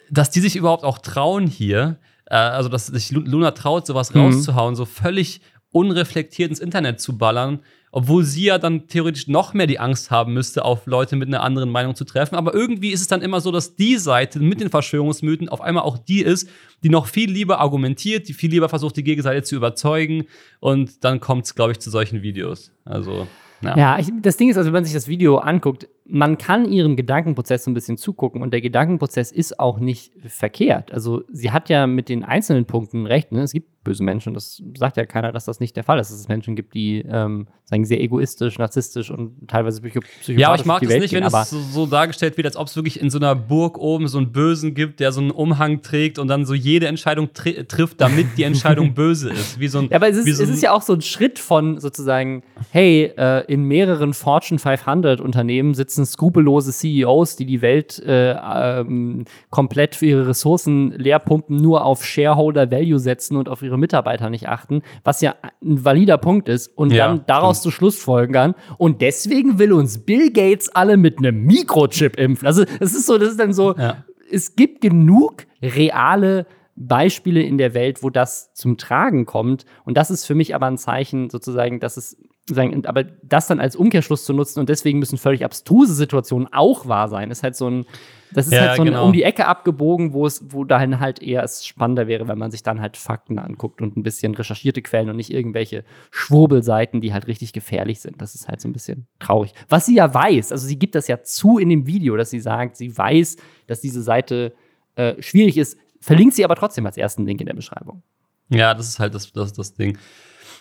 dass die sich überhaupt auch trauen hier, äh, also dass sich Luna traut, sowas mhm. rauszuhauen, so völlig unreflektiert ins Internet zu ballern obwohl sie ja dann theoretisch noch mehr die Angst haben müsste, auf Leute mit einer anderen Meinung zu treffen. Aber irgendwie ist es dann immer so, dass die Seite mit den Verschwörungsmythen auf einmal auch die ist, die noch viel lieber argumentiert, die viel lieber versucht, die Gegenseite zu überzeugen. Und dann kommt es, glaube ich, zu solchen Videos. Also. Ja, ja ich, das Ding ist, also wenn man sich das Video anguckt, man kann ihrem Gedankenprozess so ein bisschen zugucken und der Gedankenprozess ist auch nicht verkehrt. Also sie hat ja mit den einzelnen Punkten recht. Ne? Es gibt böse Menschen. Das sagt ja keiner, dass das nicht der Fall ist, dass es Menschen gibt, die ähm, sagen, sehr egoistisch, narzisstisch und teilweise psychopathisch Ja, aber ich mag es nicht, gehen, wenn es so, so, dargestellt wird, als ob es wirklich in so einer Burg oben so einen Bösen gibt, der so einen Umhang trägt und dann so jede Entscheidung tri trifft, damit die Entscheidung böse ist. Wie so ein, ja, aber es ist, so es ist ja auch so ein Schritt von sozusagen, hey, äh, in mehreren Fortune 500 Unternehmen sitzen skrupellose CEOs, die die Welt äh, ähm, komplett für ihre Ressourcen leer pumpen, nur auf Shareholder Value setzen und auf ihre Mitarbeiter nicht achten, was ja ein valider Punkt ist und ja, dann daraus stimmt. zu Schlussfolgern. Und deswegen will uns Bill Gates alle mit einem Mikrochip impfen. Also es ist so, das ist dann so, ja. es gibt genug reale Beispiele in der Welt, wo das zum Tragen kommt. Und das ist für mich aber ein Zeichen sozusagen, dass es sagen, aber das dann als Umkehrschluss zu nutzen und deswegen müssen völlig abstruse Situationen auch wahr sein, ist halt so ein, das ist ja, halt so ein genau. um die Ecke abgebogen, wo es, wo dahin halt eher es spannender wäre, wenn man sich dann halt Fakten anguckt und ein bisschen recherchierte Quellen und nicht irgendwelche Schwurbelseiten, die halt richtig gefährlich sind. Das ist halt so ein bisschen traurig. Was sie ja weiß, also sie gibt das ja zu in dem Video, dass sie sagt, sie weiß, dass diese Seite äh, schwierig ist, verlinkt sie aber trotzdem als ersten Link in der Beschreibung. Ja, das ist halt das, das, das Ding.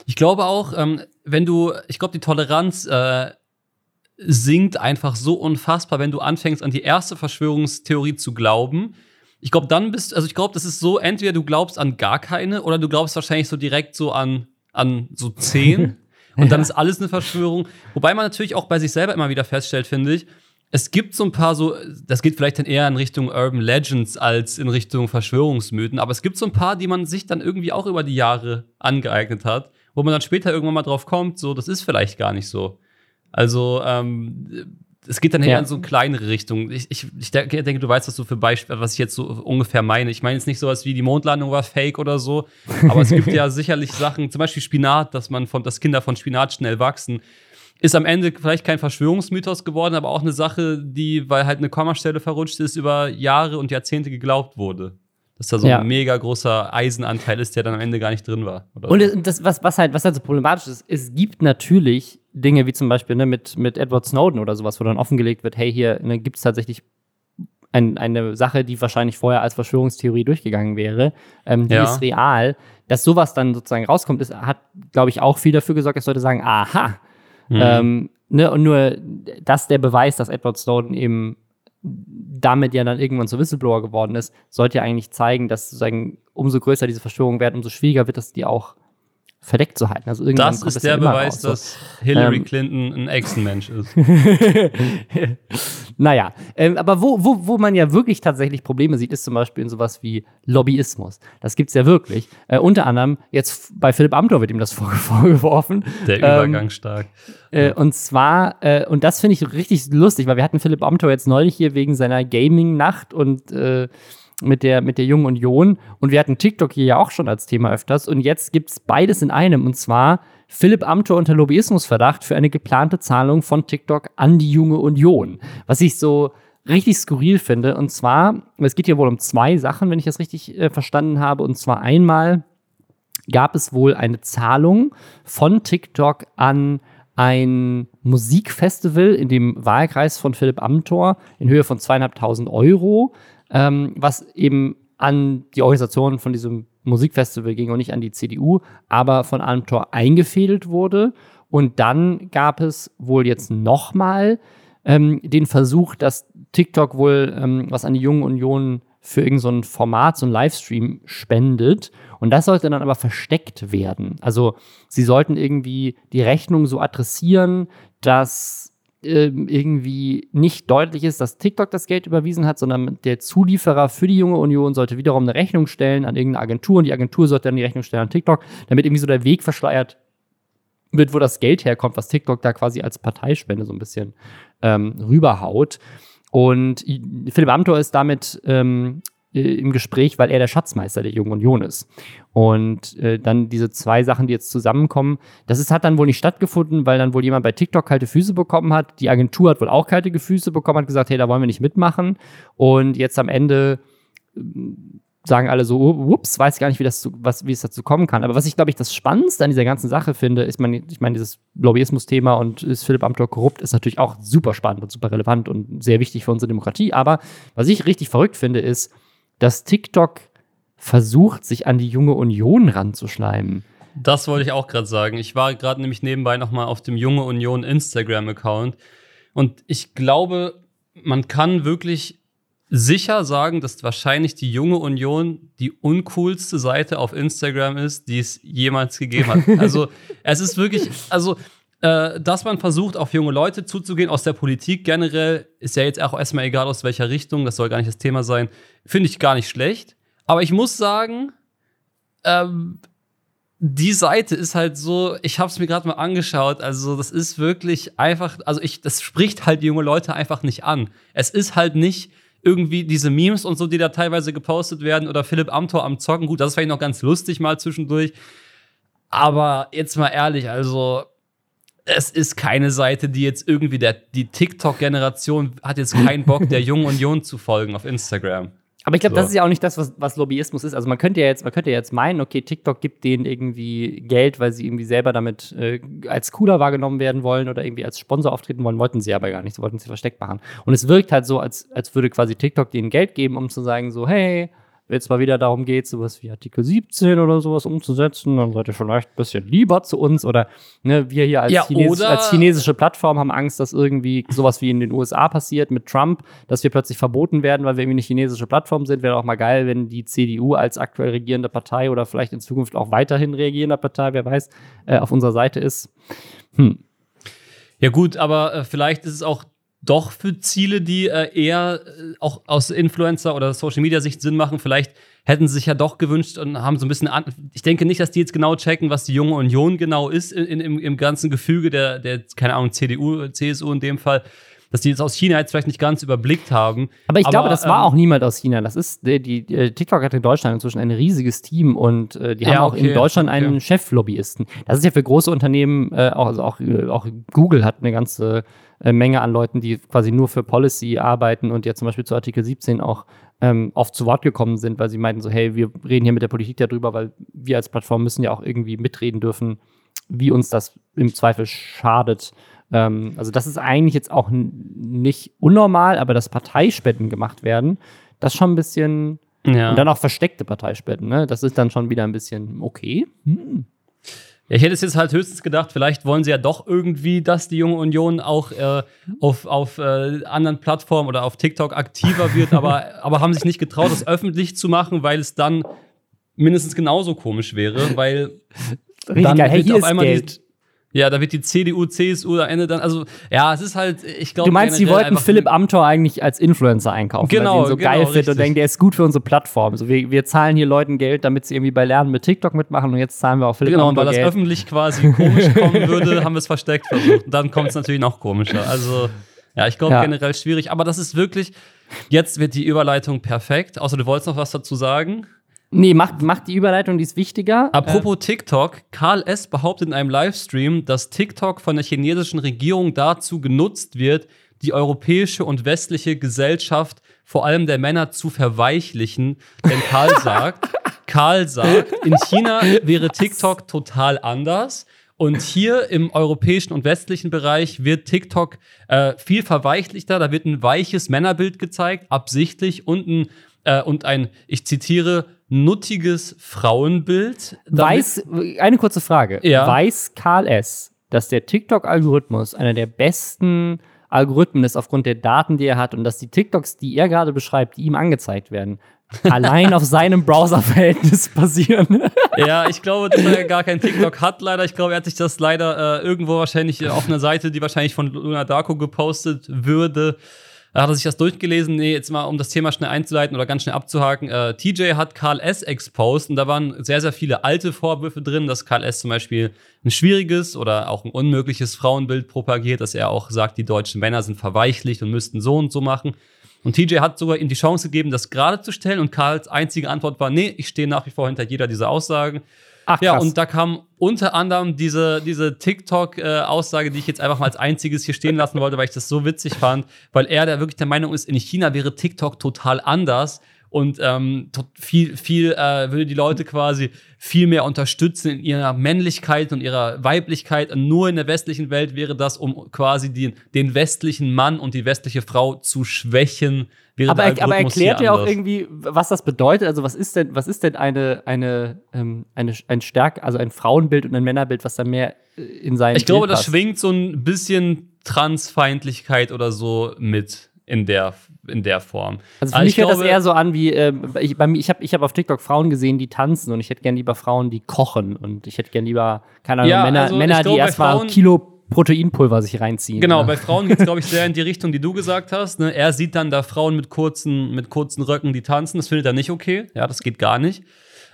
Ich glaube auch, ähm, wenn du, ich glaube, die Toleranz äh, sinkt einfach so unfassbar, wenn du anfängst, an die erste Verschwörungstheorie zu glauben. Ich glaube, dann bist, also ich glaube, das ist so, entweder du glaubst an gar keine oder du glaubst wahrscheinlich so direkt so an, an so zehn. und dann ist alles eine Verschwörung. Wobei man natürlich auch bei sich selber immer wieder feststellt, finde ich, es gibt so ein paar so, das geht vielleicht dann eher in Richtung Urban Legends als in Richtung Verschwörungsmythen, aber es gibt so ein paar, die man sich dann irgendwie auch über die Jahre angeeignet hat wo man dann später irgendwann mal drauf kommt, so, das ist vielleicht gar nicht so. Also, ähm, es geht dann eher ja. in so eine kleinere Richtung. Ich, ich, ich denke, du weißt, was so für Beispiele, was ich jetzt so ungefähr meine. Ich meine jetzt nicht sowas wie die Mondlandung war fake oder so, aber es gibt ja sicherlich Sachen, zum Beispiel Spinat, dass man von, dass Kinder von Spinat schnell wachsen. Ist am Ende vielleicht kein Verschwörungsmythos geworden, aber auch eine Sache, die, weil halt eine Kommastelle verrutscht ist, über Jahre und Jahrzehnte geglaubt wurde dass da so ja. ein mega großer Eisenanteil ist, der dann am Ende gar nicht drin war. und das, was, was, halt, was halt so problematisch ist, es gibt natürlich Dinge wie zum Beispiel ne, mit, mit Edward Snowden oder sowas, wo dann offengelegt wird, hey, hier ne, gibt es tatsächlich ein, eine Sache, die wahrscheinlich vorher als Verschwörungstheorie durchgegangen wäre, ähm, die ja. ist real. Dass sowas dann sozusagen rauskommt, ist, hat, glaube ich, auch viel dafür gesorgt, dass Leute sagen, aha. Mhm. Ähm, ne, und nur das der Beweis, dass Edward Snowden eben damit ja dann irgendwann zu Whistleblower geworden ist, sollte ja eigentlich zeigen, dass sozusagen umso größer diese Verschwörungen werden, umso schwieriger wird es, die auch verdeckt zu halten. Also irgendwann das ist das der ja Beweis, raus, dass Hillary ähm, Clinton ein Echsenmensch ist. naja, ähm, aber wo, wo, wo man ja wirklich tatsächlich Probleme sieht, ist zum Beispiel in sowas wie Lobbyismus. Das gibt es ja wirklich. Äh, unter anderem, jetzt bei Philipp Amthor wird ihm das vorgeworfen. Der Übergang ähm, stark. Äh, und zwar, äh, und das finde ich richtig lustig, weil wir hatten Philipp Amthor jetzt neulich hier wegen seiner Gaming-Nacht und äh, mit der, mit der Jungen Union. Und wir hatten TikTok hier ja auch schon als Thema öfters. Und jetzt gibt es beides in einem. Und zwar Philipp Amthor unter Lobbyismusverdacht für eine geplante Zahlung von TikTok an die Junge Union. Was ich so richtig skurril finde. Und zwar, es geht hier wohl um zwei Sachen, wenn ich das richtig äh, verstanden habe. Und zwar einmal gab es wohl eine Zahlung von TikTok an ein Musikfestival in dem Wahlkreis von Philipp Amthor in Höhe von zweieinhalbtausend Euro ähm, was eben an die Organisation von diesem Musikfestival ging und nicht an die CDU, aber von Amtor eingefädelt wurde. Und dann gab es wohl jetzt nochmal ähm, den Versuch, dass TikTok wohl ähm, was an die Jungen Union für irgendein so Format, so ein Livestream spendet. Und das sollte dann aber versteckt werden. Also sie sollten irgendwie die Rechnung so adressieren, dass irgendwie nicht deutlich ist, dass TikTok das Geld überwiesen hat, sondern der Zulieferer für die junge Union sollte wiederum eine Rechnung stellen an irgendeine Agentur und die Agentur sollte dann die Rechnung stellen an TikTok, damit irgendwie so der Weg verschleiert wird, wo das Geld herkommt, was TikTok da quasi als Parteispende so ein bisschen ähm, rüberhaut. Und Philipp Amthor ist damit ähm, äh, im Gespräch, weil er der Schatzmeister der Jungen Union ist. Und äh, dann diese zwei Sachen, die jetzt zusammenkommen, das ist, hat dann wohl nicht stattgefunden, weil dann wohl jemand bei TikTok kalte Füße bekommen hat. Die Agentur hat wohl auch kalte Füße bekommen, hat gesagt, hey, da wollen wir nicht mitmachen. Und jetzt am Ende sagen alle so, ups, weiß gar nicht, wie, das zu, was, wie es dazu kommen kann. Aber was ich, glaube ich, das Spannendste an dieser ganzen Sache finde, ist, man, ich meine, dieses Lobbyismus-Thema und ist Philipp Amthor korrupt, ist natürlich auch super spannend und super relevant und sehr wichtig für unsere Demokratie. Aber was ich richtig verrückt finde, ist, dass TikTok versucht, sich an die junge Union ranzuschleimen. Das wollte ich auch gerade sagen. Ich war gerade nämlich nebenbei nochmal auf dem Junge Union Instagram-Account und ich glaube, man kann wirklich sicher sagen, dass wahrscheinlich die junge Union die uncoolste Seite auf Instagram ist, die es jemals gegeben hat. Also es ist wirklich, also äh, dass man versucht, auf junge Leute zuzugehen aus der Politik generell, ist ja jetzt auch erstmal egal aus welcher Richtung, das soll gar nicht das Thema sein, finde ich gar nicht schlecht. Aber ich muss sagen, ähm, die Seite ist halt so, ich habe es mir gerade mal angeschaut, also das ist wirklich einfach, also ich, das spricht halt junge Leute einfach nicht an. Es ist halt nicht irgendwie diese Memes und so, die da teilweise gepostet werden oder Philipp Amthor am Zocken, gut, das ist vielleicht noch ganz lustig mal zwischendurch. Aber jetzt mal ehrlich, also es ist keine Seite, die jetzt irgendwie der, die TikTok-Generation hat jetzt keinen Bock, der Jungen Union zu folgen auf Instagram. Aber ich glaube, so. das ist ja auch nicht das, was, was, Lobbyismus ist. Also man könnte ja jetzt, man könnte ja jetzt meinen, okay, TikTok gibt denen irgendwie Geld, weil sie irgendwie selber damit äh, als cooler wahrgenommen werden wollen oder irgendwie als Sponsor auftreten wollen, wollten sie aber gar nicht. Sie wollten sie versteckt machen. Und es wirkt halt so, als, als würde quasi TikTok denen Geld geben, um zu sagen, so, hey, jetzt mal wieder darum geht, sowas wie Artikel 17 oder sowas umzusetzen, dann seid ihr vielleicht ein bisschen lieber zu uns oder ne, wir hier als, ja, Chines als, chinesische Plattform haben Angst, dass irgendwie sowas wie in den USA passiert mit Trump, dass wir plötzlich verboten werden, weil wir irgendwie eine chinesische Plattform sind. Wäre auch mal geil, wenn die CDU als aktuell regierende Partei oder vielleicht in Zukunft auch weiterhin regierende Partei, wer weiß, äh, auf unserer Seite ist. Hm. Ja gut, aber äh, vielleicht ist es auch doch für Ziele, die äh, eher äh, auch aus Influencer- oder Social-Media-Sicht Sinn machen. Vielleicht hätten sie sich ja doch gewünscht und haben so ein bisschen an. Ich denke nicht, dass die jetzt genau checken, was die junge Union genau ist in, in, im, im ganzen Gefüge der, der, keine Ahnung, CDU, CSU in dem Fall dass die jetzt aus China jetzt vielleicht nicht ganz überblickt haben. Aber ich Aber, glaube, das war ähm, auch niemand aus China. Das ist, die, die, die, TikTok hat in Deutschland inzwischen ein riesiges Team und äh, die ja, haben auch okay, in Deutschland einen okay. Cheflobbyisten. Das ist ja für große Unternehmen, äh, auch, also auch, äh, auch Google hat eine ganze äh, Menge an Leuten, die quasi nur für Policy arbeiten und ja zum Beispiel zu Artikel 17 auch ähm, oft zu Wort gekommen sind, weil sie meinten so, hey, wir reden hier mit der Politik darüber, weil wir als Plattform müssen ja auch irgendwie mitreden dürfen, wie uns das im Zweifel schadet. Ähm, also das ist eigentlich jetzt auch nicht unnormal, aber dass Parteispenden gemacht werden, das schon ein bisschen ja. und dann auch versteckte Parteispenden, ne? Das ist dann schon wieder ein bisschen okay. Hm. Ja, ich hätte es jetzt halt höchstens gedacht, vielleicht wollen sie ja doch irgendwie, dass die junge Union auch äh, auf, auf äh, anderen Plattformen oder auf TikTok aktiver wird, aber, aber haben sich nicht getraut, das öffentlich zu machen, weil es dann mindestens genauso komisch wäre, weil Richtig dann geil. Hey, hier auf einmal Geld. Ja, da wird die CDU, CSU am Ende dann, also ja, es ist halt, ich glaube. Du meinst, sie wollten Philipp Amthor eigentlich als Influencer einkaufen, genau, weil sie ihn so genau, geil findet und denken, der ist gut für unsere Plattform. Also wir, wir zahlen hier Leuten Geld, damit sie irgendwie bei Lernen mit TikTok mitmachen und jetzt zahlen wir auch Philipp genau, Amthor Genau, weil Geld. das öffentlich quasi komisch kommen würde, haben wir es versteckt versucht. Und dann kommt es natürlich noch komischer. Also ja, ich glaube ja. generell schwierig, aber das ist wirklich, jetzt wird die Überleitung perfekt. Außer du wolltest noch was dazu sagen? Nee, mach, mach die Überleitung, die ist wichtiger. Apropos äh. TikTok, Karl S. behauptet in einem Livestream, dass TikTok von der chinesischen Regierung dazu genutzt wird, die europäische und westliche Gesellschaft, vor allem der Männer, zu verweichlichen. Denn Karl sagt, Karl sagt, in China wäre TikTok total anders. Und hier im europäischen und westlichen Bereich wird TikTok äh, viel verweichlichter. Da wird ein weiches Männerbild gezeigt, absichtlich, und ein, äh, und ein ich zitiere, nuttiges Frauenbild. Weiß, eine kurze Frage. Ja. Weiß Karl S., dass der TikTok-Algorithmus einer der besten Algorithmen ist aufgrund der Daten, die er hat und dass die TikToks, die er gerade beschreibt, die ihm angezeigt werden, allein auf seinem Browser-Verhältnis basieren. ja, ich glaube, dass er gar kein TikTok hat, leider. Ich glaube, er hat sich das leider äh, irgendwo wahrscheinlich auf einer Seite, die wahrscheinlich von Luna Darko gepostet würde, da hat er sich das durchgelesen. Nee, jetzt mal, um das Thema schnell einzuleiten oder ganz schnell abzuhaken. Äh, TJ hat Karl S. exposed und da waren sehr, sehr viele alte Vorwürfe drin, dass Karl S. zum Beispiel ein schwieriges oder auch ein unmögliches Frauenbild propagiert, dass er auch sagt, die deutschen Männer sind verweichlicht und müssten so und so machen. Und TJ hat sogar ihm die Chance gegeben, das gerade zu stellen und Karls einzige Antwort war, nee, ich stehe nach wie vor hinter jeder dieser Aussagen. Ach, ja, und da kam unter anderem diese, diese TikTok-Aussage, die ich jetzt einfach mal als einziges hier stehen lassen wollte, weil ich das so witzig fand, weil er da wirklich der Meinung ist, in China wäre TikTok total anders. Und ähm, viel, viel äh, würde die Leute quasi viel mehr unterstützen in ihrer Männlichkeit und ihrer Weiblichkeit. Und nur in der westlichen Welt wäre das, um quasi den, den westlichen Mann und die westliche Frau zu schwächen. Wäre aber, aber erklärt ja auch irgendwie, was das bedeutet. Also was ist denn, was ist denn eine, eine, ähm, eine, ein Stärk, also ein Frauenbild und ein Männerbild, was da mehr äh, in seinen Ich glaube, das schwingt so ein bisschen Transfeindlichkeit oder so mit in der, in der Form. Also für mich hört das eher so an wie, äh, ich, ich habe ich hab auf TikTok Frauen gesehen, die tanzen und ich hätte gern lieber Frauen, die kochen und ich hätte gern lieber, keine Ahnung, ja, Männer, also Männer die erstmal Kilo Proteinpulver sich reinziehen. Genau, ja. bei Frauen geht es, glaube ich, sehr in die Richtung, die du gesagt hast. Ne? Er sieht dann da Frauen mit kurzen, mit kurzen Röcken, die tanzen. Das findet er nicht okay. Ja, das geht gar nicht.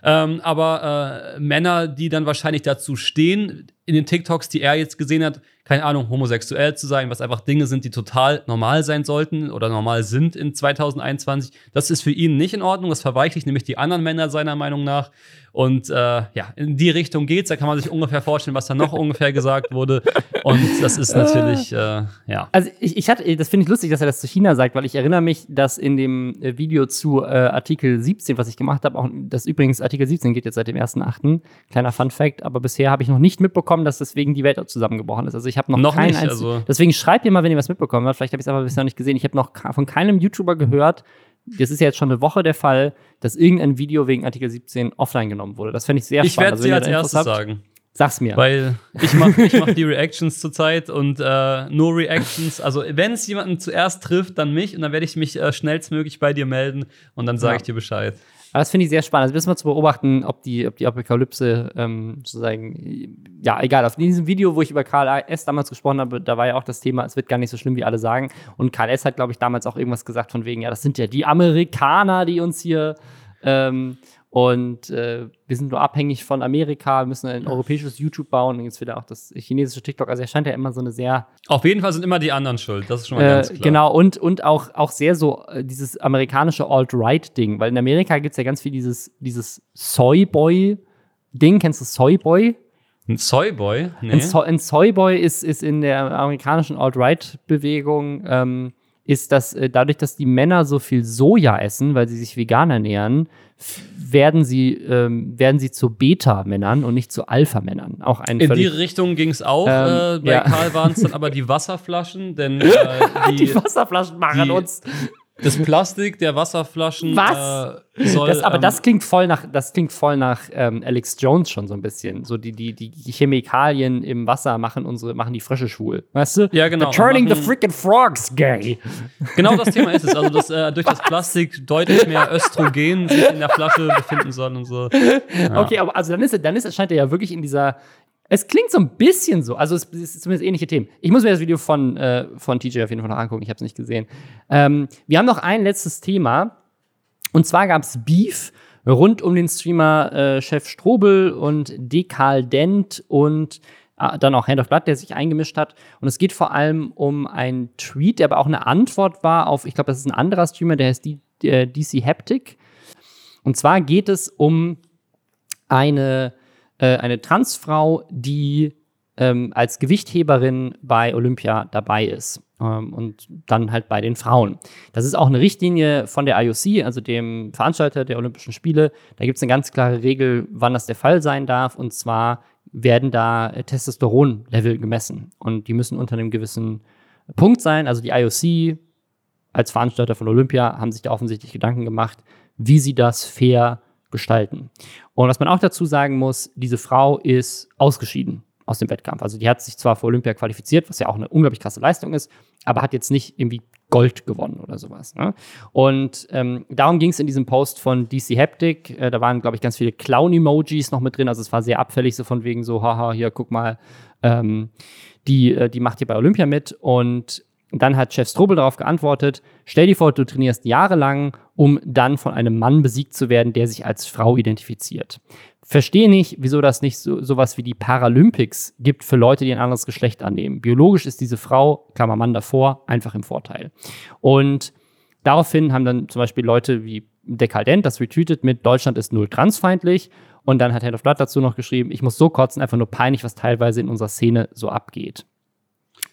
Ähm, aber äh, Männer, die dann wahrscheinlich dazu stehen, in den TikToks, die er jetzt gesehen hat, keine Ahnung, homosexuell zu sein, was einfach Dinge sind, die total normal sein sollten oder normal sind in 2021. Das ist für ihn nicht in Ordnung. Das verweichlicht nämlich die anderen Männer seiner Meinung nach. Und äh, ja, in die Richtung geht's. Da kann man sich ungefähr vorstellen, was da noch ungefähr gesagt wurde. Und das ist natürlich, äh, ja. Also ich, ich hatte, das finde ich lustig, dass er das zu China sagt, weil ich erinnere mich, dass in dem äh, Video zu äh, Artikel 17, was ich gemacht habe, auch das übrigens Artikel 17 geht jetzt seit dem 1.8. Kleiner Fun Fact, aber bisher habe ich noch nicht mitbekommen, dass deswegen die Welt zusammengebrochen ist. Also ich habe noch, noch keinen nicht, also Deswegen schreibt ihr mal, wenn ihr was mitbekommen habt. Vielleicht habe ich es aber bisher noch nicht gesehen. Ich habe noch von keinem YouTuber gehört, das ist ja jetzt schon eine Woche der Fall, dass irgendein Video wegen Artikel 17 offline genommen wurde. Das fände ich sehr ich spannend. Ich werde also, sie als erstes habt, sagen. Sag's mir. Weil ich mache ich mach die Reactions zurzeit und äh, nur Reactions. Also, wenn es jemanden zuerst trifft, dann mich und dann werde ich mich äh, schnellstmöglich bei dir melden und dann sage ja. ich dir Bescheid. Aber das finde ich sehr spannend. Also müssen wir zu beobachten, ob die, ob die Apokalypse ähm, sozusagen, ja, egal. Auf diesem Video, wo ich über Karl S. damals gesprochen habe, da war ja auch das Thema, es wird gar nicht so schlimm, wie alle sagen. Und Karl S. hat, glaube ich, damals auch irgendwas gesagt von wegen, ja, das sind ja die Amerikaner, die uns hier ähm, und äh, wir sind nur abhängig von Amerika, müssen ein europäisches YouTube bauen und jetzt wieder auch das chinesische TikTok. Also er scheint ja immer so eine sehr. Auf jeden Fall sind immer die anderen schuld, das ist schon mal äh, ganz klar. Genau, und, und auch, auch sehr so äh, dieses amerikanische Alt-Right-Ding, weil in Amerika gibt es ja ganz viel dieses, dieses Soy-Boy-Ding. Kennst du Soy-Boy? Ein Soyboy? Nee. Ein, so ein Soyboy ist, ist in der amerikanischen Alt-Right-Bewegung, ähm, ist das äh, dadurch, dass die Männer so viel Soja essen, weil sie sich vegan ernähren, werden sie, ähm, werden sie zu Beta-Männern und nicht zu Alpha-Männern. Auch ein In die Richtung ging es auch. Ähm, äh, bei ja. Karl waren es dann aber die Wasserflaschen, denn äh, die, die, Wasserflaschen machen die, uns das Plastik der Wasserflaschen Was? Äh, soll. Das, aber ähm, das klingt voll nach, das klingt voll nach ähm, Alex Jones schon so ein bisschen. So die, die, die Chemikalien im Wasser machen unsere, machen die Frösche schwul. Weißt du? Ja, genau. They're turning the freaking frogs gay. Genau das Thema ist es. Also, dass äh, durch das Plastik deutlich mehr Östrogen sich in der Flasche befinden soll und so. Ja. Okay, aber also dann ist, dann ist, scheint er ja wirklich in dieser es klingt so ein bisschen so, also es ist zumindest ähnliche Themen. Ich muss mir das Video von, äh, von TJ auf jeden Fall noch angucken, ich habe es nicht gesehen. Ähm, wir haben noch ein letztes Thema. Und zwar gab es Beef rund um den Streamer äh, Chef Strobel und Dekal Dent und äh, dann auch Hand of Blood, der sich eingemischt hat. Und es geht vor allem um einen Tweet, der aber auch eine Antwort war auf, ich glaube, das ist ein anderer Streamer, der heißt D äh, DC Haptic. Und zwar geht es um eine äh, eine Transfrau, die ähm, als Gewichtheberin bei Olympia dabei ist. Ähm, und dann halt bei den Frauen. Das ist auch eine Richtlinie von der IOC, also dem Veranstalter der Olympischen Spiele. Da gibt es eine ganz klare Regel, wann das der Fall sein darf. Und zwar werden da Testosteronlevel gemessen. Und die müssen unter einem gewissen Punkt sein. Also die IOC als Veranstalter von Olympia haben sich da offensichtlich Gedanken gemacht, wie sie das fair gestalten. Und was man auch dazu sagen muss, diese Frau ist ausgeschieden aus dem Wettkampf. Also die hat sich zwar für Olympia qualifiziert, was ja auch eine unglaublich krasse Leistung ist, aber hat jetzt nicht irgendwie Gold gewonnen oder sowas. Ne? Und ähm, darum ging es in diesem Post von DC Haptic. Äh, da waren, glaube ich, ganz viele Clown-Emojis noch mit drin. Also es war sehr abfällig, so von wegen so, haha, hier, guck mal, ähm, die, äh, die macht hier bei Olympia mit. Und dann hat Chef Strobel darauf geantwortet, stell dir vor, du trainierst jahrelang, um dann von einem Mann besiegt zu werden, der sich als Frau identifiziert. Verstehe nicht, wieso das nicht so sowas wie die Paralympics gibt für Leute, die ein anderes Geschlecht annehmen. Biologisch ist diese Frau, Klammer Mann davor, einfach im Vorteil. Und daraufhin haben dann zum Beispiel Leute wie Dekadent das retweetet mit Deutschland ist null transfeindlich. Und dann hat Head of Blood dazu noch geschrieben, ich muss so kotzen, einfach nur peinlich, was teilweise in unserer Szene so abgeht.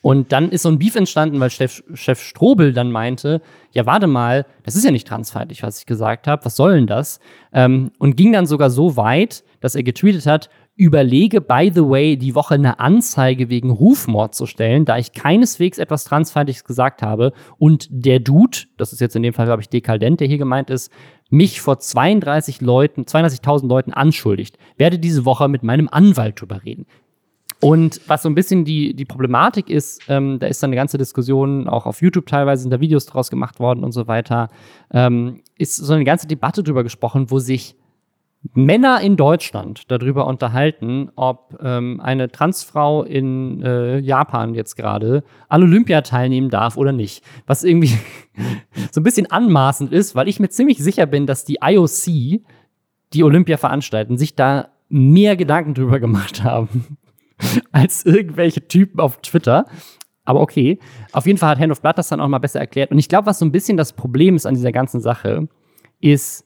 Und dann ist so ein Beef entstanden, weil Chef, Chef Strobel dann meinte, ja, warte mal, das ist ja nicht transfeindlich, was ich gesagt habe, was soll denn das? Ähm, und ging dann sogar so weit, dass er getweetet hat, überlege, by the way, die Woche eine Anzeige wegen Rufmord zu stellen, da ich keineswegs etwas Transfeindliches gesagt habe und der Dude, das ist jetzt in dem Fall, glaube ich, Dekadent, der hier gemeint ist, mich vor 32 Leuten, 32.000 Leuten anschuldigt, werde diese Woche mit meinem Anwalt drüber reden. Und was so ein bisschen die, die Problematik ist, ähm, da ist dann eine ganze Diskussion, auch auf YouTube teilweise sind da Videos draus gemacht worden und so weiter, ähm, ist so eine ganze Debatte drüber gesprochen, wo sich Männer in Deutschland darüber unterhalten, ob ähm, eine Transfrau in äh, Japan jetzt gerade an Olympia teilnehmen darf oder nicht. Was irgendwie so ein bisschen anmaßend ist, weil ich mir ziemlich sicher bin, dass die IOC, die Olympia veranstalten, sich da mehr Gedanken drüber gemacht haben als irgendwelche Typen auf Twitter. Aber okay, auf jeden Fall hat Hand of Blood das dann auch mal besser erklärt. Und ich glaube, was so ein bisschen das Problem ist an dieser ganzen Sache, ist,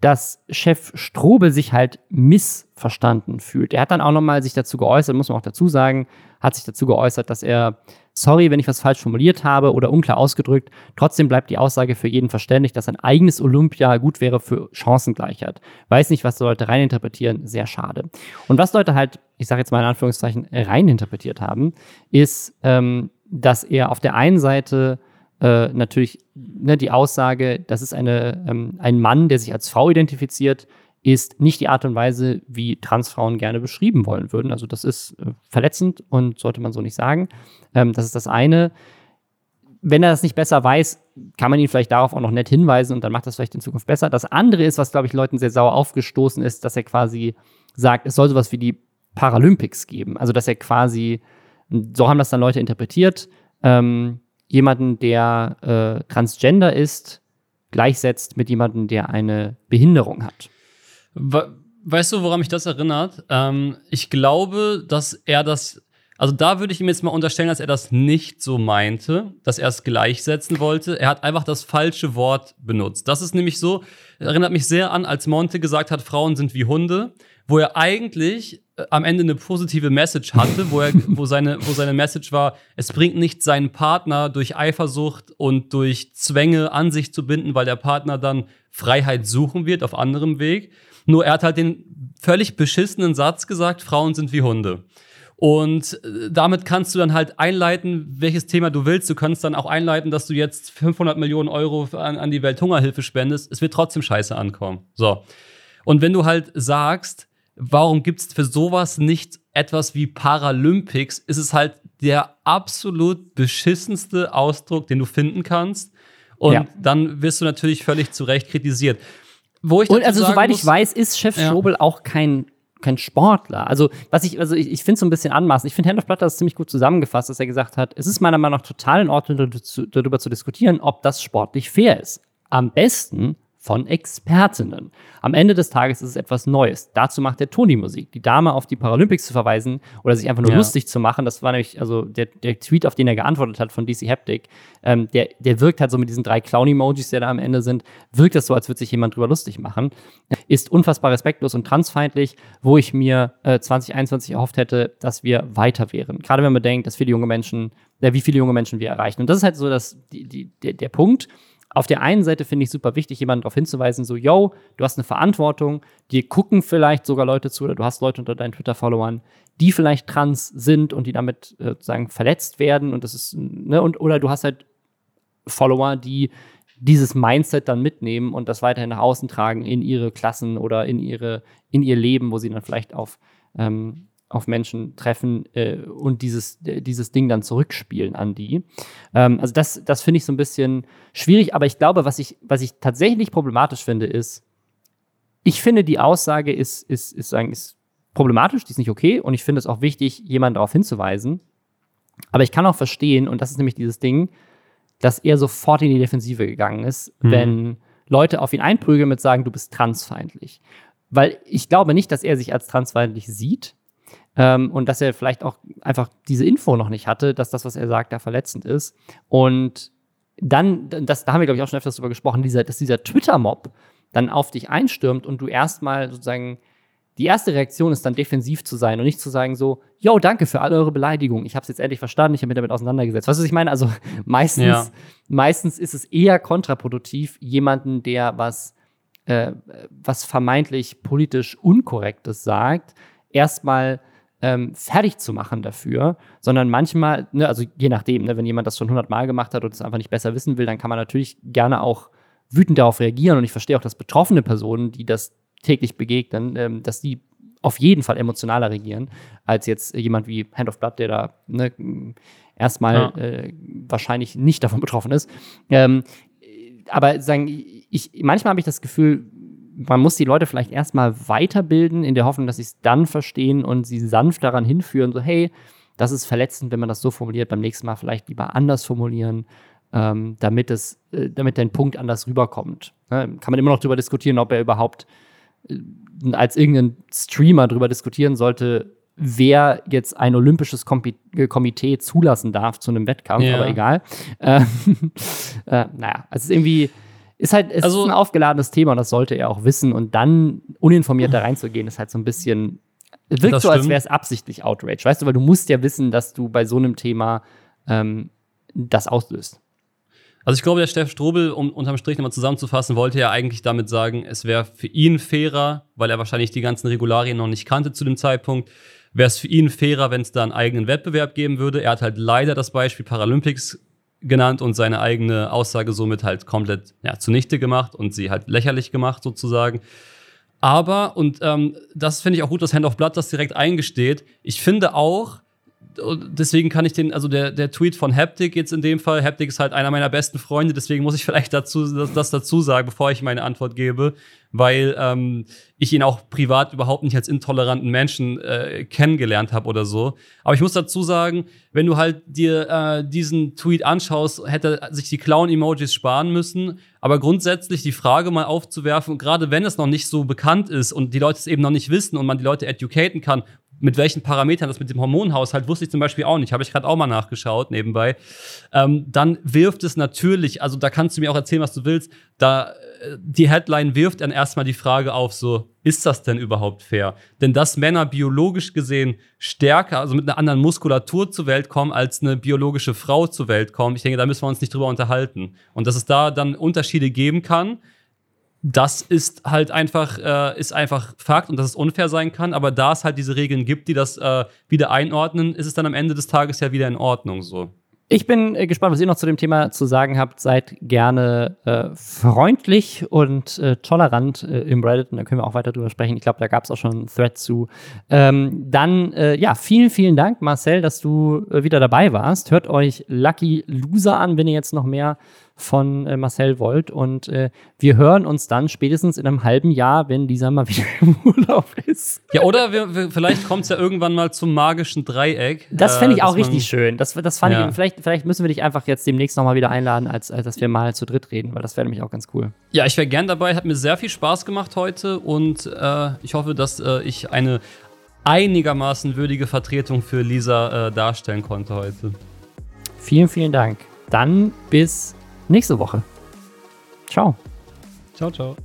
dass Chef Strobel sich halt missverstanden fühlt. Er hat dann auch nochmal sich dazu geäußert, muss man auch dazu sagen, hat sich dazu geäußert, dass er, sorry, wenn ich was falsch formuliert habe oder unklar ausgedrückt, trotzdem bleibt die Aussage für jeden verständlich, dass ein eigenes Olympia gut wäre für Chancengleichheit. Weiß nicht, was Leute reininterpretieren, sehr schade. Und was Leute halt, ich sage jetzt mal in Anführungszeichen, reininterpretiert haben, ist, ähm, dass er auf der einen Seite äh, natürlich ne, die Aussage, das ist eine, ähm, ein Mann, der sich als Frau identifiziert, ist nicht die Art und Weise, wie Transfrauen gerne beschrieben wollen würden. Also das ist äh, verletzend und sollte man so nicht sagen. Ähm, das ist das eine. Wenn er das nicht besser weiß, kann man ihn vielleicht darauf auch noch nett hinweisen und dann macht das vielleicht in Zukunft besser. Das andere ist, was, glaube ich, Leuten sehr sauer aufgestoßen ist, dass er quasi sagt, es soll sowas wie die Paralympics geben. Also, dass er quasi, so haben das dann Leute interpretiert, ähm, jemanden, der äh, transgender ist, gleichsetzt mit jemandem, der eine Behinderung hat. Weißt du, woran mich das erinnert? Ähm, ich glaube, dass er das, also da würde ich ihm jetzt mal unterstellen, dass er das nicht so meinte, dass er es gleichsetzen wollte. Er hat einfach das falsche Wort benutzt. Das ist nämlich so, erinnert mich sehr an, als Monte gesagt hat, Frauen sind wie Hunde, wo er eigentlich am Ende eine positive Message hatte, wo, er, wo, seine, wo seine Message war, es bringt nicht seinen Partner durch Eifersucht und durch Zwänge an sich zu binden, weil der Partner dann Freiheit suchen wird auf anderem Weg. Nur er hat halt den völlig beschissenen Satz gesagt, Frauen sind wie Hunde. Und äh, damit kannst du dann halt einleiten, welches Thema du willst. Du kannst dann auch einleiten, dass du jetzt 500 Millionen Euro an, an die Welthungerhilfe spendest. Es wird trotzdem scheiße ankommen. So. Und wenn du halt sagst, warum gibt es für sowas nicht etwas wie Paralympics? Ist es halt der absolut beschissenste Ausdruck, den du finden kannst. Und ja. dann wirst du natürlich völlig zu Recht kritisiert. Wo ich Und also, soweit muss, ich weiß, ist Chef ja. Schobel auch kein kein Sportler. Also, was ich, also ich, ich finde es so ein bisschen anmaßend. Ich finde, Hand of hat das ziemlich gut zusammengefasst, dass er gesagt hat, es ist meiner Meinung nach total in Ordnung, darüber zu diskutieren, ob das sportlich fair ist. Am besten von Expertinnen. Am Ende des Tages ist es etwas Neues. Dazu macht der Toni Musik. Die Dame auf die Paralympics zu verweisen oder sich einfach nur ja. lustig zu machen, das war nämlich, also der, der Tweet, auf den er geantwortet hat von DC Haptic, ähm, der, der wirkt halt so mit diesen drei Clown-Emojis, die da am Ende sind, wirkt das so, als würde sich jemand drüber lustig machen. Ist unfassbar respektlos und transfeindlich, wo ich mir äh, 2021 erhofft hätte, dass wir weiter wären. Gerade wenn man bedenkt, dass viele junge Menschen, äh, wie viele junge Menschen wir erreichen. Und das ist halt so das, die, die, der, der Punkt auf der einen Seite finde ich super wichtig, jemanden darauf hinzuweisen, so, yo, du hast eine Verantwortung, dir gucken vielleicht sogar Leute zu oder du hast Leute unter deinen Twitter-Followern, die vielleicht trans sind und die damit äh, sozusagen verletzt werden und das ist, ne, und, oder du hast halt Follower, die dieses Mindset dann mitnehmen und das weiterhin nach außen tragen in ihre Klassen oder in ihre, in ihr Leben, wo sie dann vielleicht auf ähm, auf Menschen treffen äh, und dieses, äh, dieses Ding dann zurückspielen an die. Ähm, also das, das finde ich so ein bisschen schwierig, aber ich glaube, was ich, was ich tatsächlich problematisch finde, ist, ich finde, die Aussage ist, ist, ist, sagen, ist problematisch, die ist nicht okay und ich finde es auch wichtig, jemanden darauf hinzuweisen. Aber ich kann auch verstehen, und das ist nämlich dieses Ding, dass er sofort in die Defensive gegangen ist, mhm. wenn Leute auf ihn einprügeln mit sagen, du bist transfeindlich. Weil ich glaube nicht, dass er sich als transfeindlich sieht. Ähm, und dass er vielleicht auch einfach diese Info noch nicht hatte, dass das, was er sagt, da verletzend ist. Und dann, das, da haben wir, glaube ich, auch schon öfters darüber gesprochen, dieser, dass dieser Twitter-Mob dann auf dich einstürmt und du erstmal sozusagen die erste Reaktion ist dann defensiv zu sein und nicht zu sagen so, yo, danke für all eure Beleidigungen. Ich habe es jetzt endlich verstanden, ich habe mich damit auseinandergesetzt. Weißt du, was ich meine? Also meistens, ja. meistens ist es eher kontraproduktiv, jemanden, der was, äh, was vermeintlich politisch Unkorrektes sagt, erstmal ähm, fertig zu machen dafür, sondern manchmal, ne, also je nachdem, ne, wenn jemand das schon hundertmal gemacht hat und es einfach nicht besser wissen will, dann kann man natürlich gerne auch wütend darauf reagieren. Und ich verstehe auch, dass betroffene Personen, die das täglich begegnen, ähm, dass die auf jeden Fall emotionaler regieren, als jetzt jemand wie Hand of Blood, der da ne, erstmal ja. äh, wahrscheinlich nicht davon betroffen ist. Ähm, aber sagen, ich, manchmal habe ich das Gefühl, man muss die Leute vielleicht erstmal weiterbilden, in der Hoffnung, dass sie es dann verstehen und sie sanft daran hinführen, so, hey, das ist verletzend, wenn man das so formuliert, beim nächsten Mal vielleicht lieber anders formulieren, ähm, damit, es, äh, damit dein Punkt anders rüberkommt. Ne? Kann man immer noch darüber diskutieren, ob er überhaupt äh, als irgendein Streamer darüber diskutieren sollte, wer jetzt ein olympisches Komitee zulassen darf zu einem Wettkampf, ja. aber egal. Äh, äh, naja, es ist irgendwie, ist halt, es also, ist ein aufgeladenes Thema und das sollte er auch wissen und dann uninformiert da reinzugehen, ist halt so ein bisschen, es wirkt so, als wäre es absichtlich Outrage, weißt du, weil du musst ja wissen, dass du bei so einem Thema ähm, das auslöst. Also ich glaube, der Steff Strobel, um unterm Strich nochmal zusammenzufassen, wollte ja eigentlich damit sagen, es wäre für ihn fairer, weil er wahrscheinlich die ganzen Regularien noch nicht kannte zu dem Zeitpunkt, wäre es für ihn fairer, wenn es da einen eigenen Wettbewerb geben würde. Er hat halt leider das Beispiel Paralympics genannt und seine eigene Aussage somit halt komplett ja, zunichte gemacht und sie halt lächerlich gemacht sozusagen. Aber, und ähm, das finde ich auch gut, dass Hand of Blood das direkt eingesteht, ich finde auch, deswegen kann ich den, also der, der Tweet von Haptic jetzt in dem Fall, Haptic ist halt einer meiner besten Freunde, deswegen muss ich vielleicht dazu, das, das dazu sagen, bevor ich meine Antwort gebe, weil ähm, ich ihn auch privat überhaupt nicht als intoleranten Menschen äh, kennengelernt habe oder so. Aber ich muss dazu sagen, wenn du halt dir äh, diesen Tweet anschaust, hätte sich die Clown-Emojis sparen müssen. Aber grundsätzlich die Frage mal aufzuwerfen, gerade wenn es noch nicht so bekannt ist und die Leute es eben noch nicht wissen und man die Leute educaten kann, mit welchen Parametern das mit dem Hormonhaushalt wusste ich zum Beispiel auch nicht. Habe ich gerade auch mal nachgeschaut nebenbei. Ähm, dann wirft es natürlich, also da kannst du mir auch erzählen, was du willst. Da äh, die Headline wirft dann erstmal die Frage auf, so ist das denn überhaupt fair? Denn dass Männer biologisch gesehen stärker, also mit einer anderen Muskulatur zur Welt kommen, als eine biologische Frau zur Welt kommt, ich denke, da müssen wir uns nicht drüber unterhalten. Und dass es da dann Unterschiede geben kann, das ist halt einfach, äh, ist einfach Fakt und dass es unfair sein kann. Aber da es halt diese Regeln gibt, die das äh, wieder einordnen, ist es dann am Ende des Tages ja wieder in Ordnung so. Ich bin äh, gespannt, was ihr noch zu dem Thema zu sagen habt. Seid gerne äh, freundlich und äh, tolerant äh, im Reddit und da können wir auch weiter drüber sprechen. Ich glaube, da gab es auch schon einen Thread zu. Ähm, dann, ja, vielen, vielen Dank, Marcel, dass du wieder dabei warst. Hört euch Lucky Loser an, wenn ihr jetzt noch mehr von äh, Marcel wollt. Und äh, wir hören uns dann spätestens in einem halben Jahr, wenn dieser mal wieder im Urlaub ist. Ja, oder wir, wir, vielleicht kommt es ja irgendwann mal zum magischen Dreieck. Das fände ich äh, auch richtig schön. Das, das fand ja. ich, vielleicht, vielleicht müssen wir dich einfach jetzt demnächst nochmal wieder einladen, als, als dass wir mal zu dritt reden, weil das wäre nämlich auch ganz cool. Ja, ich wäre gern dabei. Hat mir sehr viel Spaß gemacht heute und äh, ich hoffe, dass äh, ich eine einigermaßen würdige Vertretung für Lisa darstellen konnte heute. Vielen, vielen Dank. Dann bis nächste Woche. Ciao. Ciao, ciao.